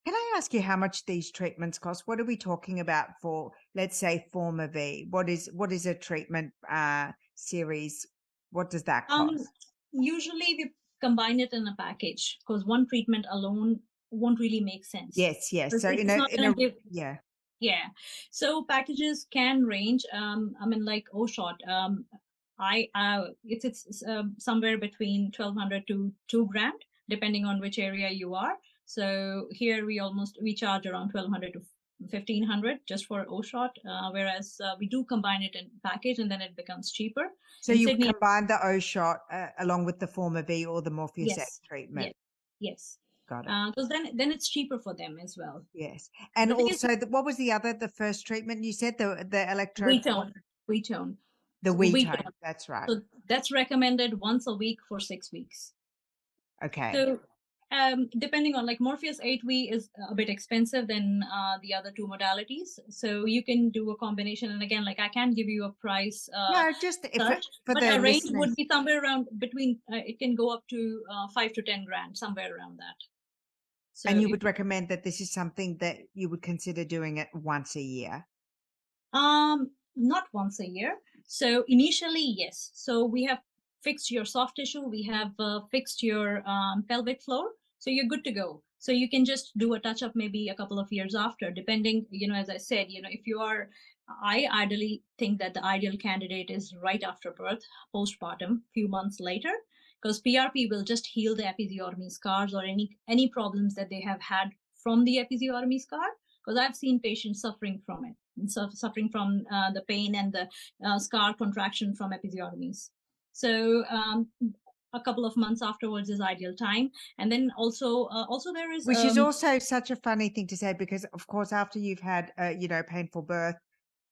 Can I ask you how much these treatments cost? What are we talking about for, let's say, Forma V? What is what is a treatment uh, series? What does that um, cost? Um, usually, we combine it in a package because one treatment alone won't really make sense. Yes, yes. So in a, in a give, yeah. Yeah. So packages can range. Um, I mean, like OSHOT. Um, I uh, it's it's uh, somewhere between twelve hundred to two grand, depending on which area you are. So here we almost we charge around twelve hundred to 1500 just for OSHOT, uh, whereas uh, we do combine it in package and then it becomes cheaper. So in you Sydney, combine the OSHOT uh, along with the Forma V or the Morpheus yes, treatment? Yes. yes. Got it. Because uh, then, then it's cheaper for them as well. Yes, and also, the, what was the other, the first treatment you said, the the electrode? V-Tone. V-Tone. The V-Tone. That's right. So that's recommended once a week for six weeks. Okay. So um, depending on like Morpheus 8V is a bit expensive than uh, the other two modalities. So you can do a combination. And again, like I can't give you a price. Uh, no, just if it, for but the range would be somewhere around between, uh, it can go up to uh, five to 10 grand, somewhere around that. So and you would recommend that this is something that you would consider doing it once a year? Um, not once a year. So initially, yes. So we have fixed your soft tissue, we have uh, fixed your um, pelvic floor, so you're good to go. So you can just do a touch up maybe a couple of years after, depending, you know, as I said, you know, if you are, I ideally think that the ideal candidate is right after birth, postpartum, few months later because PRP will just heal the episiotomy scars or any any problems that they have had from the episiotomy scar. Because I've seen patients suffering from it, and suffering from uh, the pain and the uh, scar contraction from episiotomies. So um, a couple of months afterwards is ideal time and then also uh, also there is which um, is also such a funny thing to say because of course after you've had uh, you know painful birth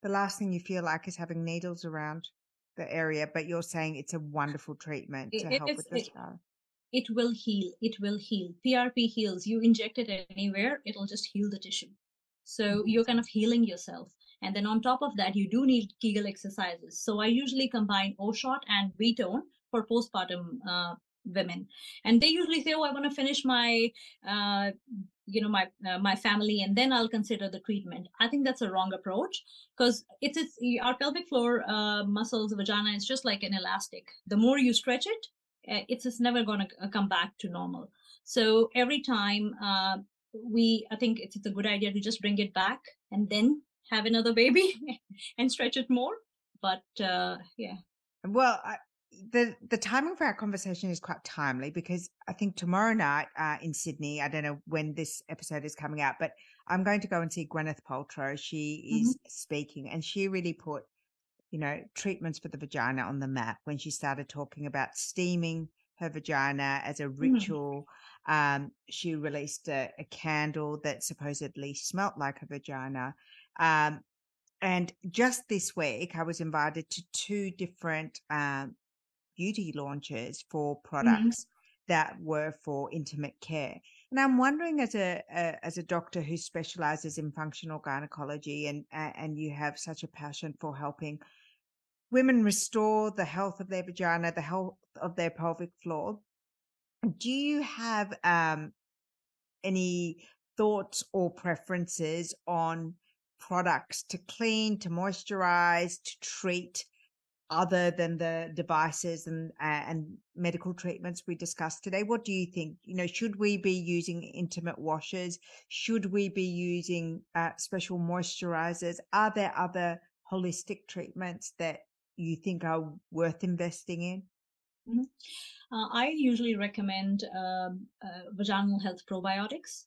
the last thing you feel like is having needles around the area, but you're saying it's a wonderful treatment to it, help with the scar. It, it will heal. It will heal. PRP heals. You inject it anywhere, it'll just heal the tissue. So mm-hmm. you're kind of healing yourself. And then on top of that, you do need Kegel exercises. So I usually combine O-Shot and V-Tone for postpartum uh, women. And they usually say oh i want to finish my uh, you know my uh, my family and then i'll consider the treatment. I think that's a wrong approach because it's it's our pelvic floor uh, muscles vagina is just like an elastic. The more you stretch it uh, it's just never going to uh, come back to normal. So every time we i think it's, it's a good idea to just bring it back and then have another baby and stretch it more but yeah well I, the the timing for our conversation is quite timely because I think tomorrow night uh, in Sydney, I don't know when this episode is coming out, but I'm going to go and see Gwyneth Paltrow. She is mm-hmm. speaking, and she really put, you know, treatments for the vagina on the map when she started talking about steaming her vagina as a mm-hmm. ritual. Mm-hmm. Um, she released a, a, candle that supposedly smelt like a vagina. Um, and just this week, I was invited to two different um, beauty launches for mm-hmm. products mm-hmm. that were for intimate care. And I'm wondering, as a, a, as a doctor who specializes in functional gynecology, and and you have such a passion for helping women restore the health of their vagina, the health of their pelvic floor, do you have um, any thoughts or preferences on products to clean, to moisturize, to treat other than the devices and uh, and medical treatments we discussed today? What do you think? You know should we be using intimate washers? Should we be using uh, special moisturizers? Are there other holistic treatments that you think are worth investing in? Mm-hmm. uh, i usually recommend um, uh, vaginal health probiotics.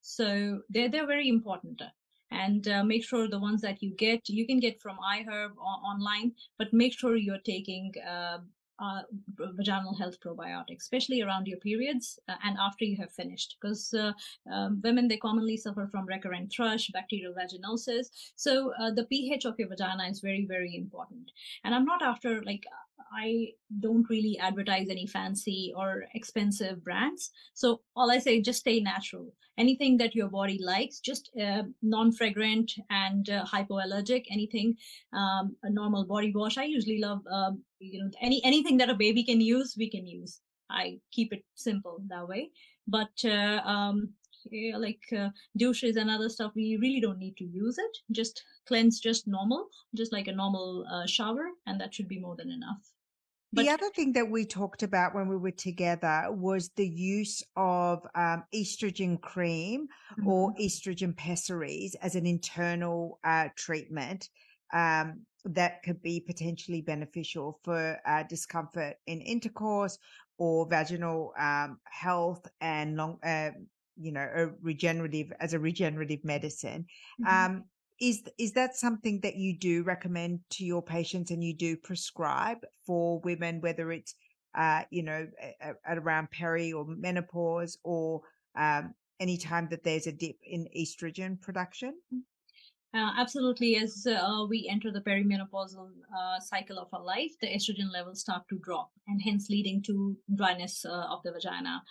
So they're, they're very important and uh, make sure the ones that you get you can get from iherb online but make sure you're taking uh, uh, vaginal health probiotics, especially around your periods uh, and after you have finished, because uh, um, women they commonly suffer from recurrent thrush, bacterial vaginosis. So uh, the pH of your vagina is very very important. And I'm not after like I don't really advertise any fancy or expensive brands. So all I say, just stay natural. Anything that your body likes, just uh, non-fragrant and uh, hypoallergic. Anything, um, a normal body wash. I usually love, um, you know, any anything that a baby can use, we can use. I keep it simple that way. But uh, um, like uh, douches and other stuff, we really don't need to use it. Just cleanse, just normal, just like a normal uh, shower, and that should be more than enough. But the other thing that we talked about when we were together was the use of um, estrogen cream mm-hmm. or estrogen pessaries as an internal uh, treatment um, that could be potentially beneficial for uh, discomfort in intercourse or vaginal um, health and long, uh, you know, a regenerative as a regenerative medicine. Mm-hmm. Um, is is that something that you do recommend to your patients and you do prescribe for women whether it's uh, you know at, at around peri or menopause or um, anytime that there's a dip in estrogen production mm. Uh, absolutely as uh, we enter the perimenopausal uh, cycle of our life the estrogen levels start to drop and hence leading to dryness uh, of the vagina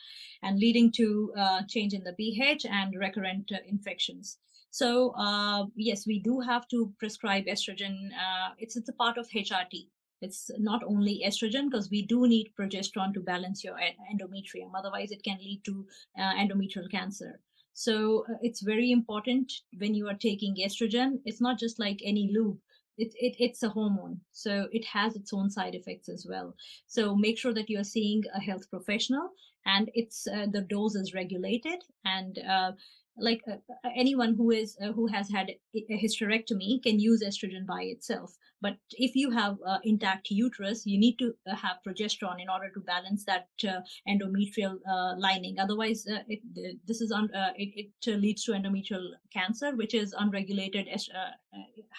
and leading to uh, change in the ph and recurrent infections so uh, yes, we do have to prescribe estrogen. Uh, it's it's a part of HRT. It's not only estrogen because we do need progesterone to balance your endometrium. Otherwise, it can lead to uh, endometrial cancer. So uh, it's very important when you are taking estrogen. It's not just like any lube. It, it, it's a hormone so it has its own side effects as well so make sure that you are seeing a health professional and it's uh, the dose is regulated and uh, like uh, uh, anyone who is uh, who has had a hysterectomy can use estrogen by itself. But if you have uh, intact uterus you need to uh, have progesterone in order to balance that uh, endometrial lining. Otherwise it, this is un, it, it leads to endometrial cancer which is unregulated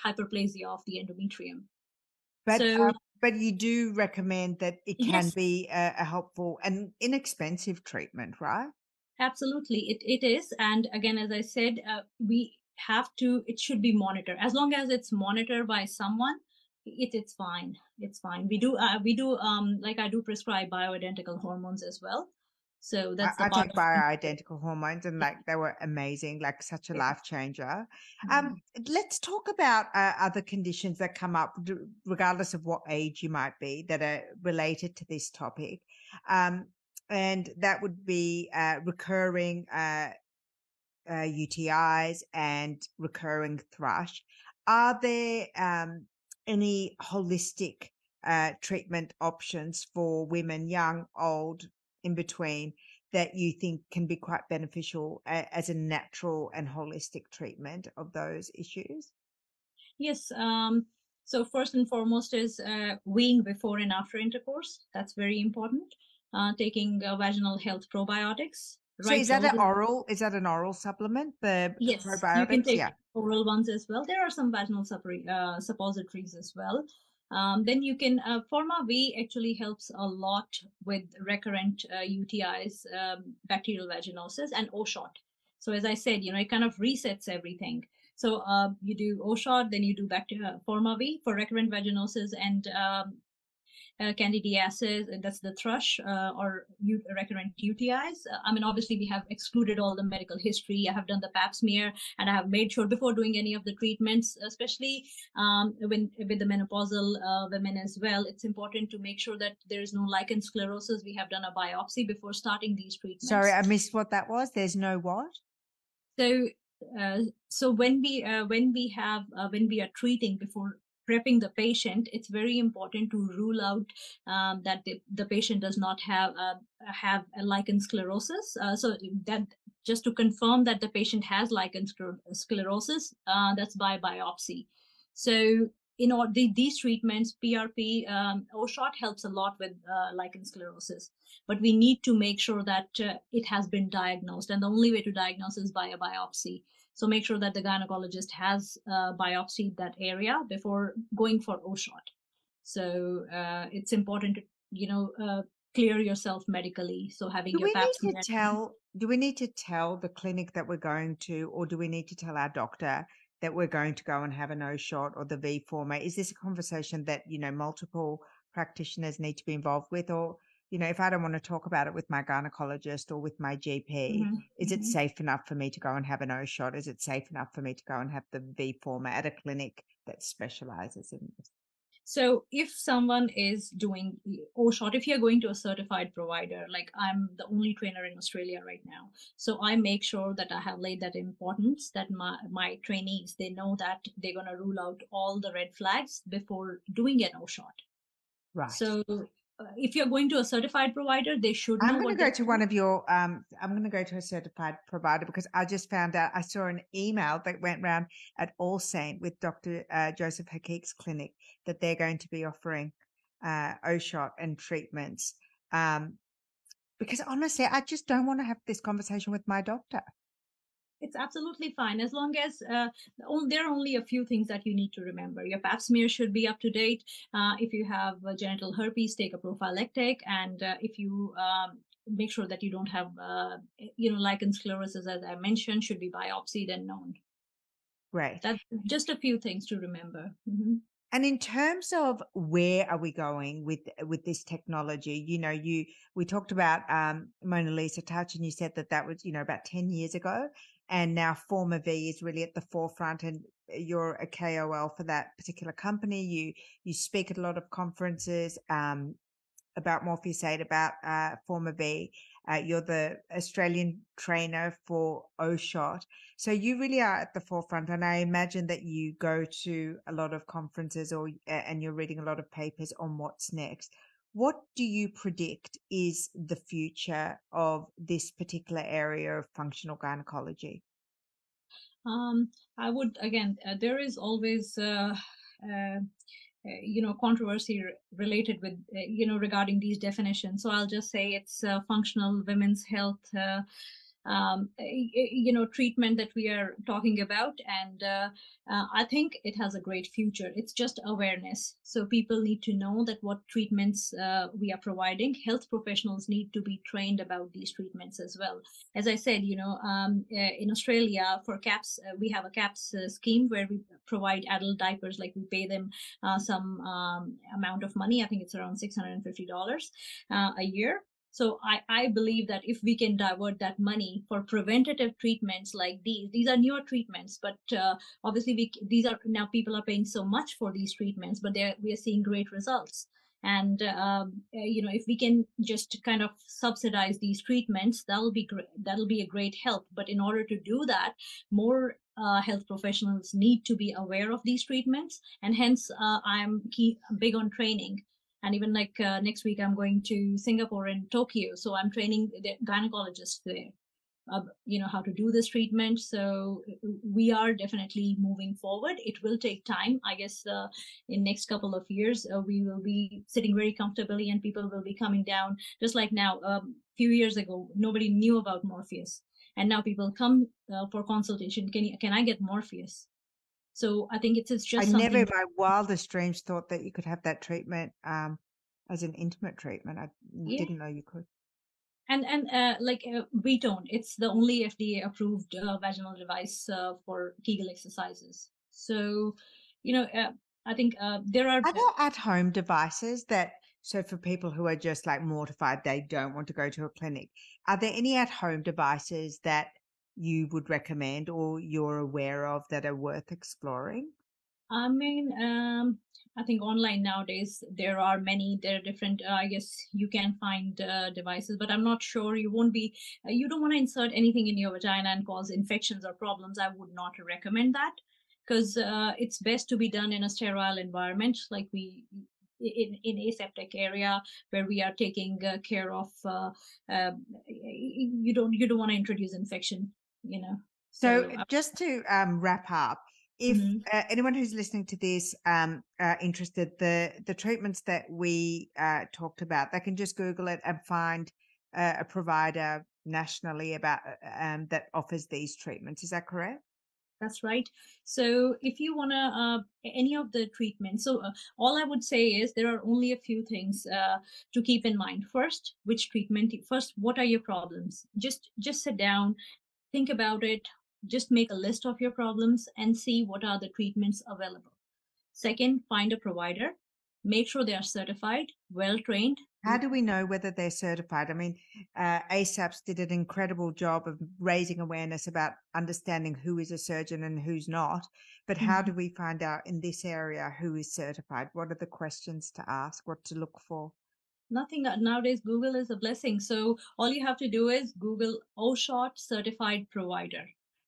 hyperplasia of the endometrium. But so, but you do recommend that it can yes. be a, a helpful and inexpensive treatment right Absolutely, it, it is. And again, as I said, uh, we have to, it should be monitored. As long as it's monitored by someone, it, it's fine. It's fine. We do, uh, we do, um, like I do prescribe bioidentical hormones as well. So that's I, I take bioidentical hormones and like they were amazing, like such a life changer. Mm-hmm. Um, let's talk about uh, other conditions that come up, regardless of what age you might be, that are related to this topic. Um, and that would be uh, recurring uh, uh, UTIs and recurring thrush. Are there um, any holistic uh, treatment options for women, young, old, in between, that you think can be quite beneficial as a natural and holistic treatment of those issues? Yes. Um, so first and foremost is uh, weeing before and after intercourse. That's very important uh, taking uh, vaginal health probiotics. So is that an oral? Is that an oral supplement? The yes, probiotics? you can take yeah. oral ones as well. There are some vaginal uh, suppositories as well. Um, then you can uh, Forma V actually helps a lot with recurrent uh, UTIs, um, bacterial vaginosis, and O shot. So as I said, you know, it kind of resets everything. So uh, you do O shot, then you do bacteria Forma V for recurrent vaginosis and um, uh, candidiasis, that's the thrush uh, or recurrent UTIs. Uh, I mean, obviously, we have excluded all the medical history. I have done the pap smear and I have made sure before doing any of the treatments, especially um, when with the menopausal uh, women as well, it's important to make sure that there is no lichen sclerosis. We have done a biopsy before starting these treatments. Sorry, I missed what that was. There's no what? So uh, so when we uh, when we have uh, when we are treating before prepping the patient, it's very important to rule out um, that the, the, patient does not have uh, have a lichen sclerosis. Uh, so that just to confirm that the patient has lichen sclerosis, uh, that's by biopsy. So in all the, these treatments, PRP um, O shot helps a lot with uh, lichen sclerosis, but we need to make sure that uh, it has been diagnosed, and the only way to diagnose is by a biopsy. So make sure that the gynecologist has uh, biopsied that area before going for O shot. So uh, it's important to you know, uh, clear yourself medically. So having do your pap need to tell do we need to tell the clinic that we're going to or do we need to tell our doctor that we're going to go and have an O shot or the V former? Is this a conversation that, you know, multiple practitioners need to be involved with? Or, you know, if I don't want to talk about it with my gynecologist or with my GP, mm-hmm. is it mm-hmm. safe enough for me to go and have an O shot? Is it safe enough for me to go and have the V former at a clinic that specializes in this? So if someone is doing O shot, if you're going to a certified provider, like I'm the only trainer in Australia right now, so I make sure that I have laid that importance that my my trainees they know that they're gonna rule out all the red flags before doing an O shot. Right. So if you're going to a certified provider, they should. I'm going to go to one of your. Um, I'm going to go to a certified provider because I just found out. I saw an email that went around at All Saint with Dr. Uh, Joseph Hakik's clinic that they're going to be offering uh, OSHOT and treatments. Um, because honestly, I just don't want to have this conversation with my doctor it's absolutely fine as long as uh, there are only a few things that you need to remember. Your pap smear should be up to date. Uh, if you have genital herpes, take a prophylactic, and uh, if you um, make sure that you don't have, uh, you know, lichen sclerosis, as I mentioned, should be biopsied and known. Right. That's just a few things to remember. Mm-hmm. And in terms of where are we going with with this technology, you know, you we talked about um, Mona Lisa Touch, and you said that that was you know about ten years ago, and now Forma-V is really at the forefront and you're a KOL for that particular company. You you speak at a lot of conferences um, about Morpheus 8, about uh, Forma-V. Uh, you're the Australian trainer for OSHOT. So you really are at the forefront. And I imagine that you go to a lot of conferences or and you're reading a lot of papers on what's next. What do you predict is the future of this particular area of functional gynecology? Um, I would again. Uh, there is always. Uh, uh, uh you know controversy related with uh, you know regarding these definitions so i'll just say it's uh, functional women's health um, you know treatment that we are talking about. And uh, uh, i think it has a great future. It's just awareness. So people need to know that what treatments uh, we are providing. Health professionals need to be trained about these treatments as well. As i said you know um, uh, in australia for caps uh, we have a caps uh, scheme where we provide adult diapers like we pay them some um, amount of money. I think it's around $650 a year so I, I believe that if we can divert that money for preventative treatments like these, these are newer treatments, but uh, obviously we, these are now people are paying so much for these treatments, but we are seeing great results. And um, uh, you know, if we can just kind of subsidize these treatments, that'll be great. That'll be a great help. But in order to do that, more uh, health professionals need to be aware of these treatments, and hence uh, I'm key, big on training and even like uh, next week i'm going to singapore and tokyo so i'm training the gynecologists there uh, you know how to do this treatment. So we are definitely moving forward. It will take time. I guess uh, in next couple of years uh, we will be sitting very comfortably and people will be coming down. Just like now a um, few years ago nobody knew about morpheus. And now people come uh, for consultation. Can you, can i get morpheus so I think it's, it's just. I never in my wildest dreams thought that you could have that treatment um, as an intimate treatment. I yeah. didn't know you could. And and uh, like uh, V-Tone, it's the only FDA approved uh, vaginal device uh, for Kegel exercises. So, you know, uh, I think uh, there are. Are there at home devices that so for people who are just like mortified, they don't want to go to a clinic. Are there any at home devices that you would recommend or you're aware of that are worth exploring? I mean, um, I think online nowadays there are many. There are different. Uh, I guess you can find uh, devices, but I'm not sure. You won't be. Uh, you don't want to insert anything in your vagina and cause infections or problems. I would not recommend that because uh, it's best to be done in a sterile environment, like we in, in aseptic area where we are taking uh, care of uh, uh, you don't you don't want to introduce infection you know. So, so uh just to um, wrap up, if mm-hmm. uh, anyone who's listening to this um, uh, interested, the the treatments that we uh, talked about, they can just Google it and find uh, a provider nationally about uh, um, that offers these treatments. Is that correct? That's right. So if you want to, uh, any of the treatments, so uh, all I would say is there are only a few things uh, to keep in mind. First, which treatment? First, what are your problems? Just just sit down, think about it. Just make a list of your problems and see what are the treatments available. Second, find a provider. Make sure they are certified, well trained, how do we know whether they're certified? I mean, uh, ASAPS did an incredible job of raising awareness about understanding who is a surgeon and who's not. But how mm-hmm. do we find out in this area who is certified? What are the questions to ask? What to look for? Nothing nowadays. Google is a blessing. So all you have to do is Google OSHOT certified provider.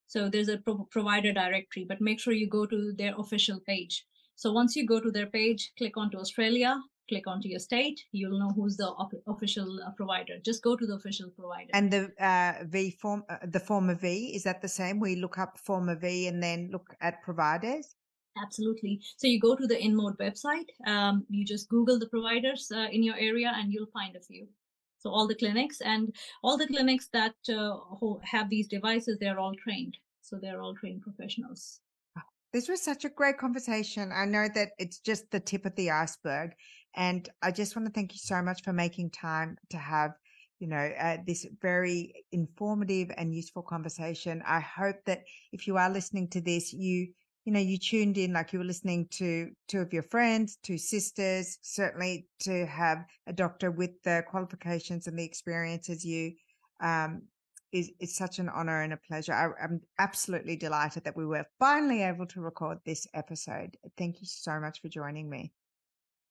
So there's a pro- provider directory, but make sure you go to their official page. So once you go to their page, click onto Australia, click onto your state, you'll know who's the op- official uh, provider. Just go to the official provider. And the uh, V form, uh, the Forma V, is that the same? We look up Forma V and then look at providers. Absolutely. So you go to the InMode website. Um, you just Google the providers uh, in your area, and you'll find a few. So all the clinics and all the clinics that uh, have these devices, they're all trained. So they're all trained professionals. This was such a great conversation. I know that it's just the tip of the iceberg. And I just want to thank you so much for making time to have, you know, uh, this very informative and useful conversation. I hope that if you are listening to this, you, you know, you tuned in like you were listening to two of your friends, two sisters, certainly to have a doctor with the qualifications and the experiences you, um, is, is such an honor and a pleasure. I, I'm absolutely delighted that we were finally able to record this episode. Thank you so much for joining me.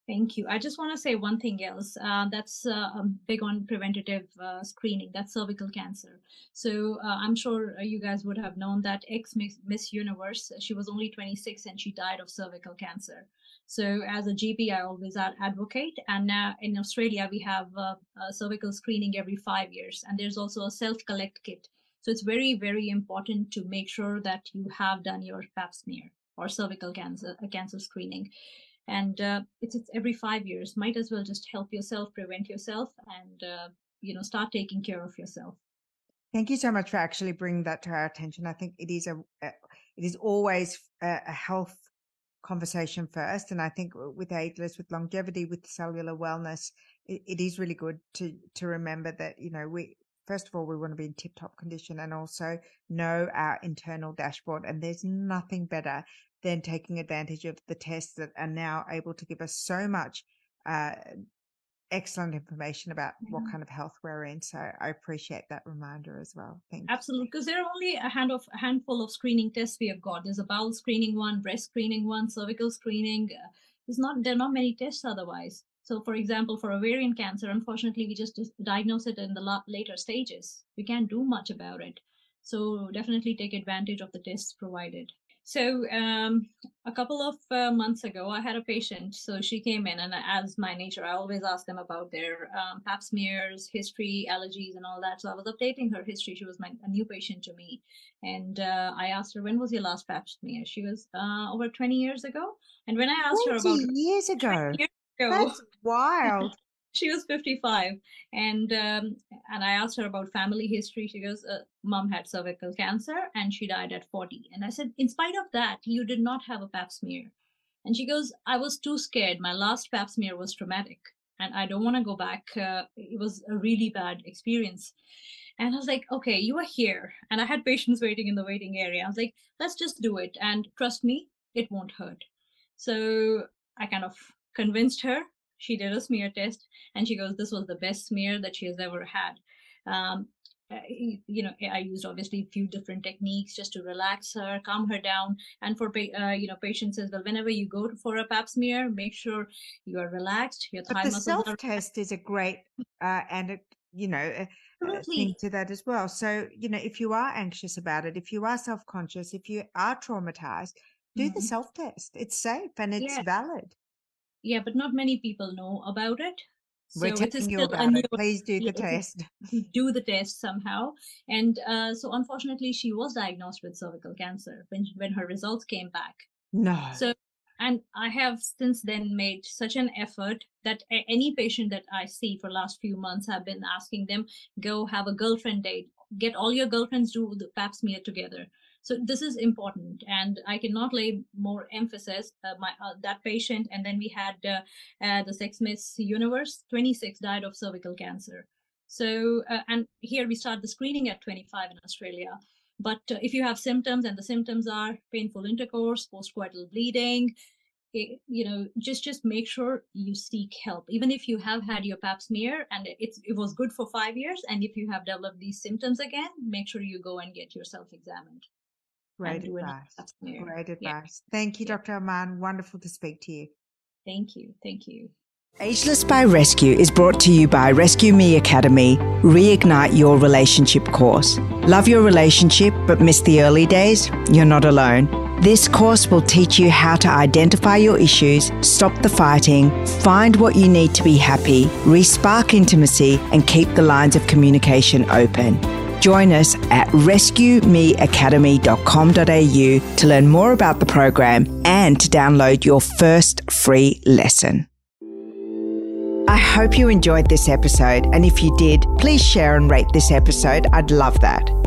Thank you. I just want to say one thing else. Uh, that's uh, um, big on preventative uh, screening. That's cervical cancer. So uh, I'm sure you guys would have known that ex Miss Universe, she was only 26 and she died of cervical cancer. So as a GP, I always advocate. And now in Australia, we have uh, cervical screening every five years, and there's also a self-collect kit. So it's very, very important to make sure that you have done your Pap smear or cervical cancer cancer screening and uh, it's, it's every five years might as well just help yourself prevent yourself and uh, you know start taking care of yourself thank you so much for actually bringing that to our attention i think it is a, it is always a, a, health conversation first and i think with ageless with longevity with cellular wellness it, it is really good to to remember that you know we first of all, we want to be in tip top condition and also know our internal dashboard. And there's nothing better then taking advantage of the tests that are now able to give us so much uh, excellent information about yeah. what kind of health we're in. So I appreciate that reminder as well. Thank Absolutely, because there are only a hand of a handful of screening tests we have got. There's a bowel screening one, breast screening one, cervical screening. Uh, there's not there are not many tests otherwise. So, for example, for ovarian cancer, unfortunately, we just diagnose it in the later stages. We can't do much about it. So, definitely take advantage of the tests provided. So um, a couple of uh, months ago, I had a patient. So she came in, and as my nature, I always ask them about their um, pap smears, history, allergies, and all that. So I was updating her history. She was my, a new patient to me, and uh, I asked her, "When was your last pap smear?" She was uh, over 20 years ago. And when I asked her about years ago, years ago that's wild. She was 55 and um, and i asked her about family history. She goes uh, mom had cervical cancer and she died at 40 and i said in spite of that you did not have a pap smear. And she goes i was too scared. My last pap smear was traumatic and i don't want to go back. Uh, it was a really bad experience. And i was like okay you are here. And i had patients waiting in the waiting area. I was like let's just do it. And trust me it won't hurt. So i kind of convinced her she did a smear test and she goes this was the best smear that she has ever had. Um, you know i used obviously a few different techniques just to relax her calm her down and for uh, you know patients as well whenever you go for a pap smear make sure you are relaxed your thigh but the self test is a great uh, and you know thing to that as well. So you know if you are anxious about it if you are self-conscious if you are traumatized do mm-hmm. the self test it's safe and it's yeah. valid yeah, but not many people know about it. So We're telling you about it. Please do the test. Do the test somehow. And uh, so, unfortunately, she was diagnosed with cervical cancer when when her results came back. No. So, and I have since then made such an effort that any patient that I see for last few months have been asking them go have a girlfriend date get all your girlfriends do the pap smear together so this is important and i cannot lay more emphasis uh, my uh, that patient and then we had uh, uh the sex miss universe 26 died of cervical cancer. So uh, and here we start the screening at 25 in australia. But uh, if you have symptoms and the symptoms are painful intercourse postcoital bleeding it, you know just just make sure you seek help. Even if you have had your pap smear and it's it was good for five years and if you have developed these symptoms again make sure you go and get yourself examined great advice great advice yeah. thank you dr aman wonderful to speak to you thank you thank you Ageless by Rescue is brought to you by Rescue Me Academy Reignite Your Relationship course. Love your relationship but miss the early days? You're not alone. This course will teach you how to identify your issues, stop the fighting, find what you need to be happy, respark intimacy, and keep the lines of communication open. Join us at rescuemeacademy.com.au to learn more about the program and to download your first free lesson. I hope you enjoyed this episode, and if you did, please share and rate this episode. I'd love that.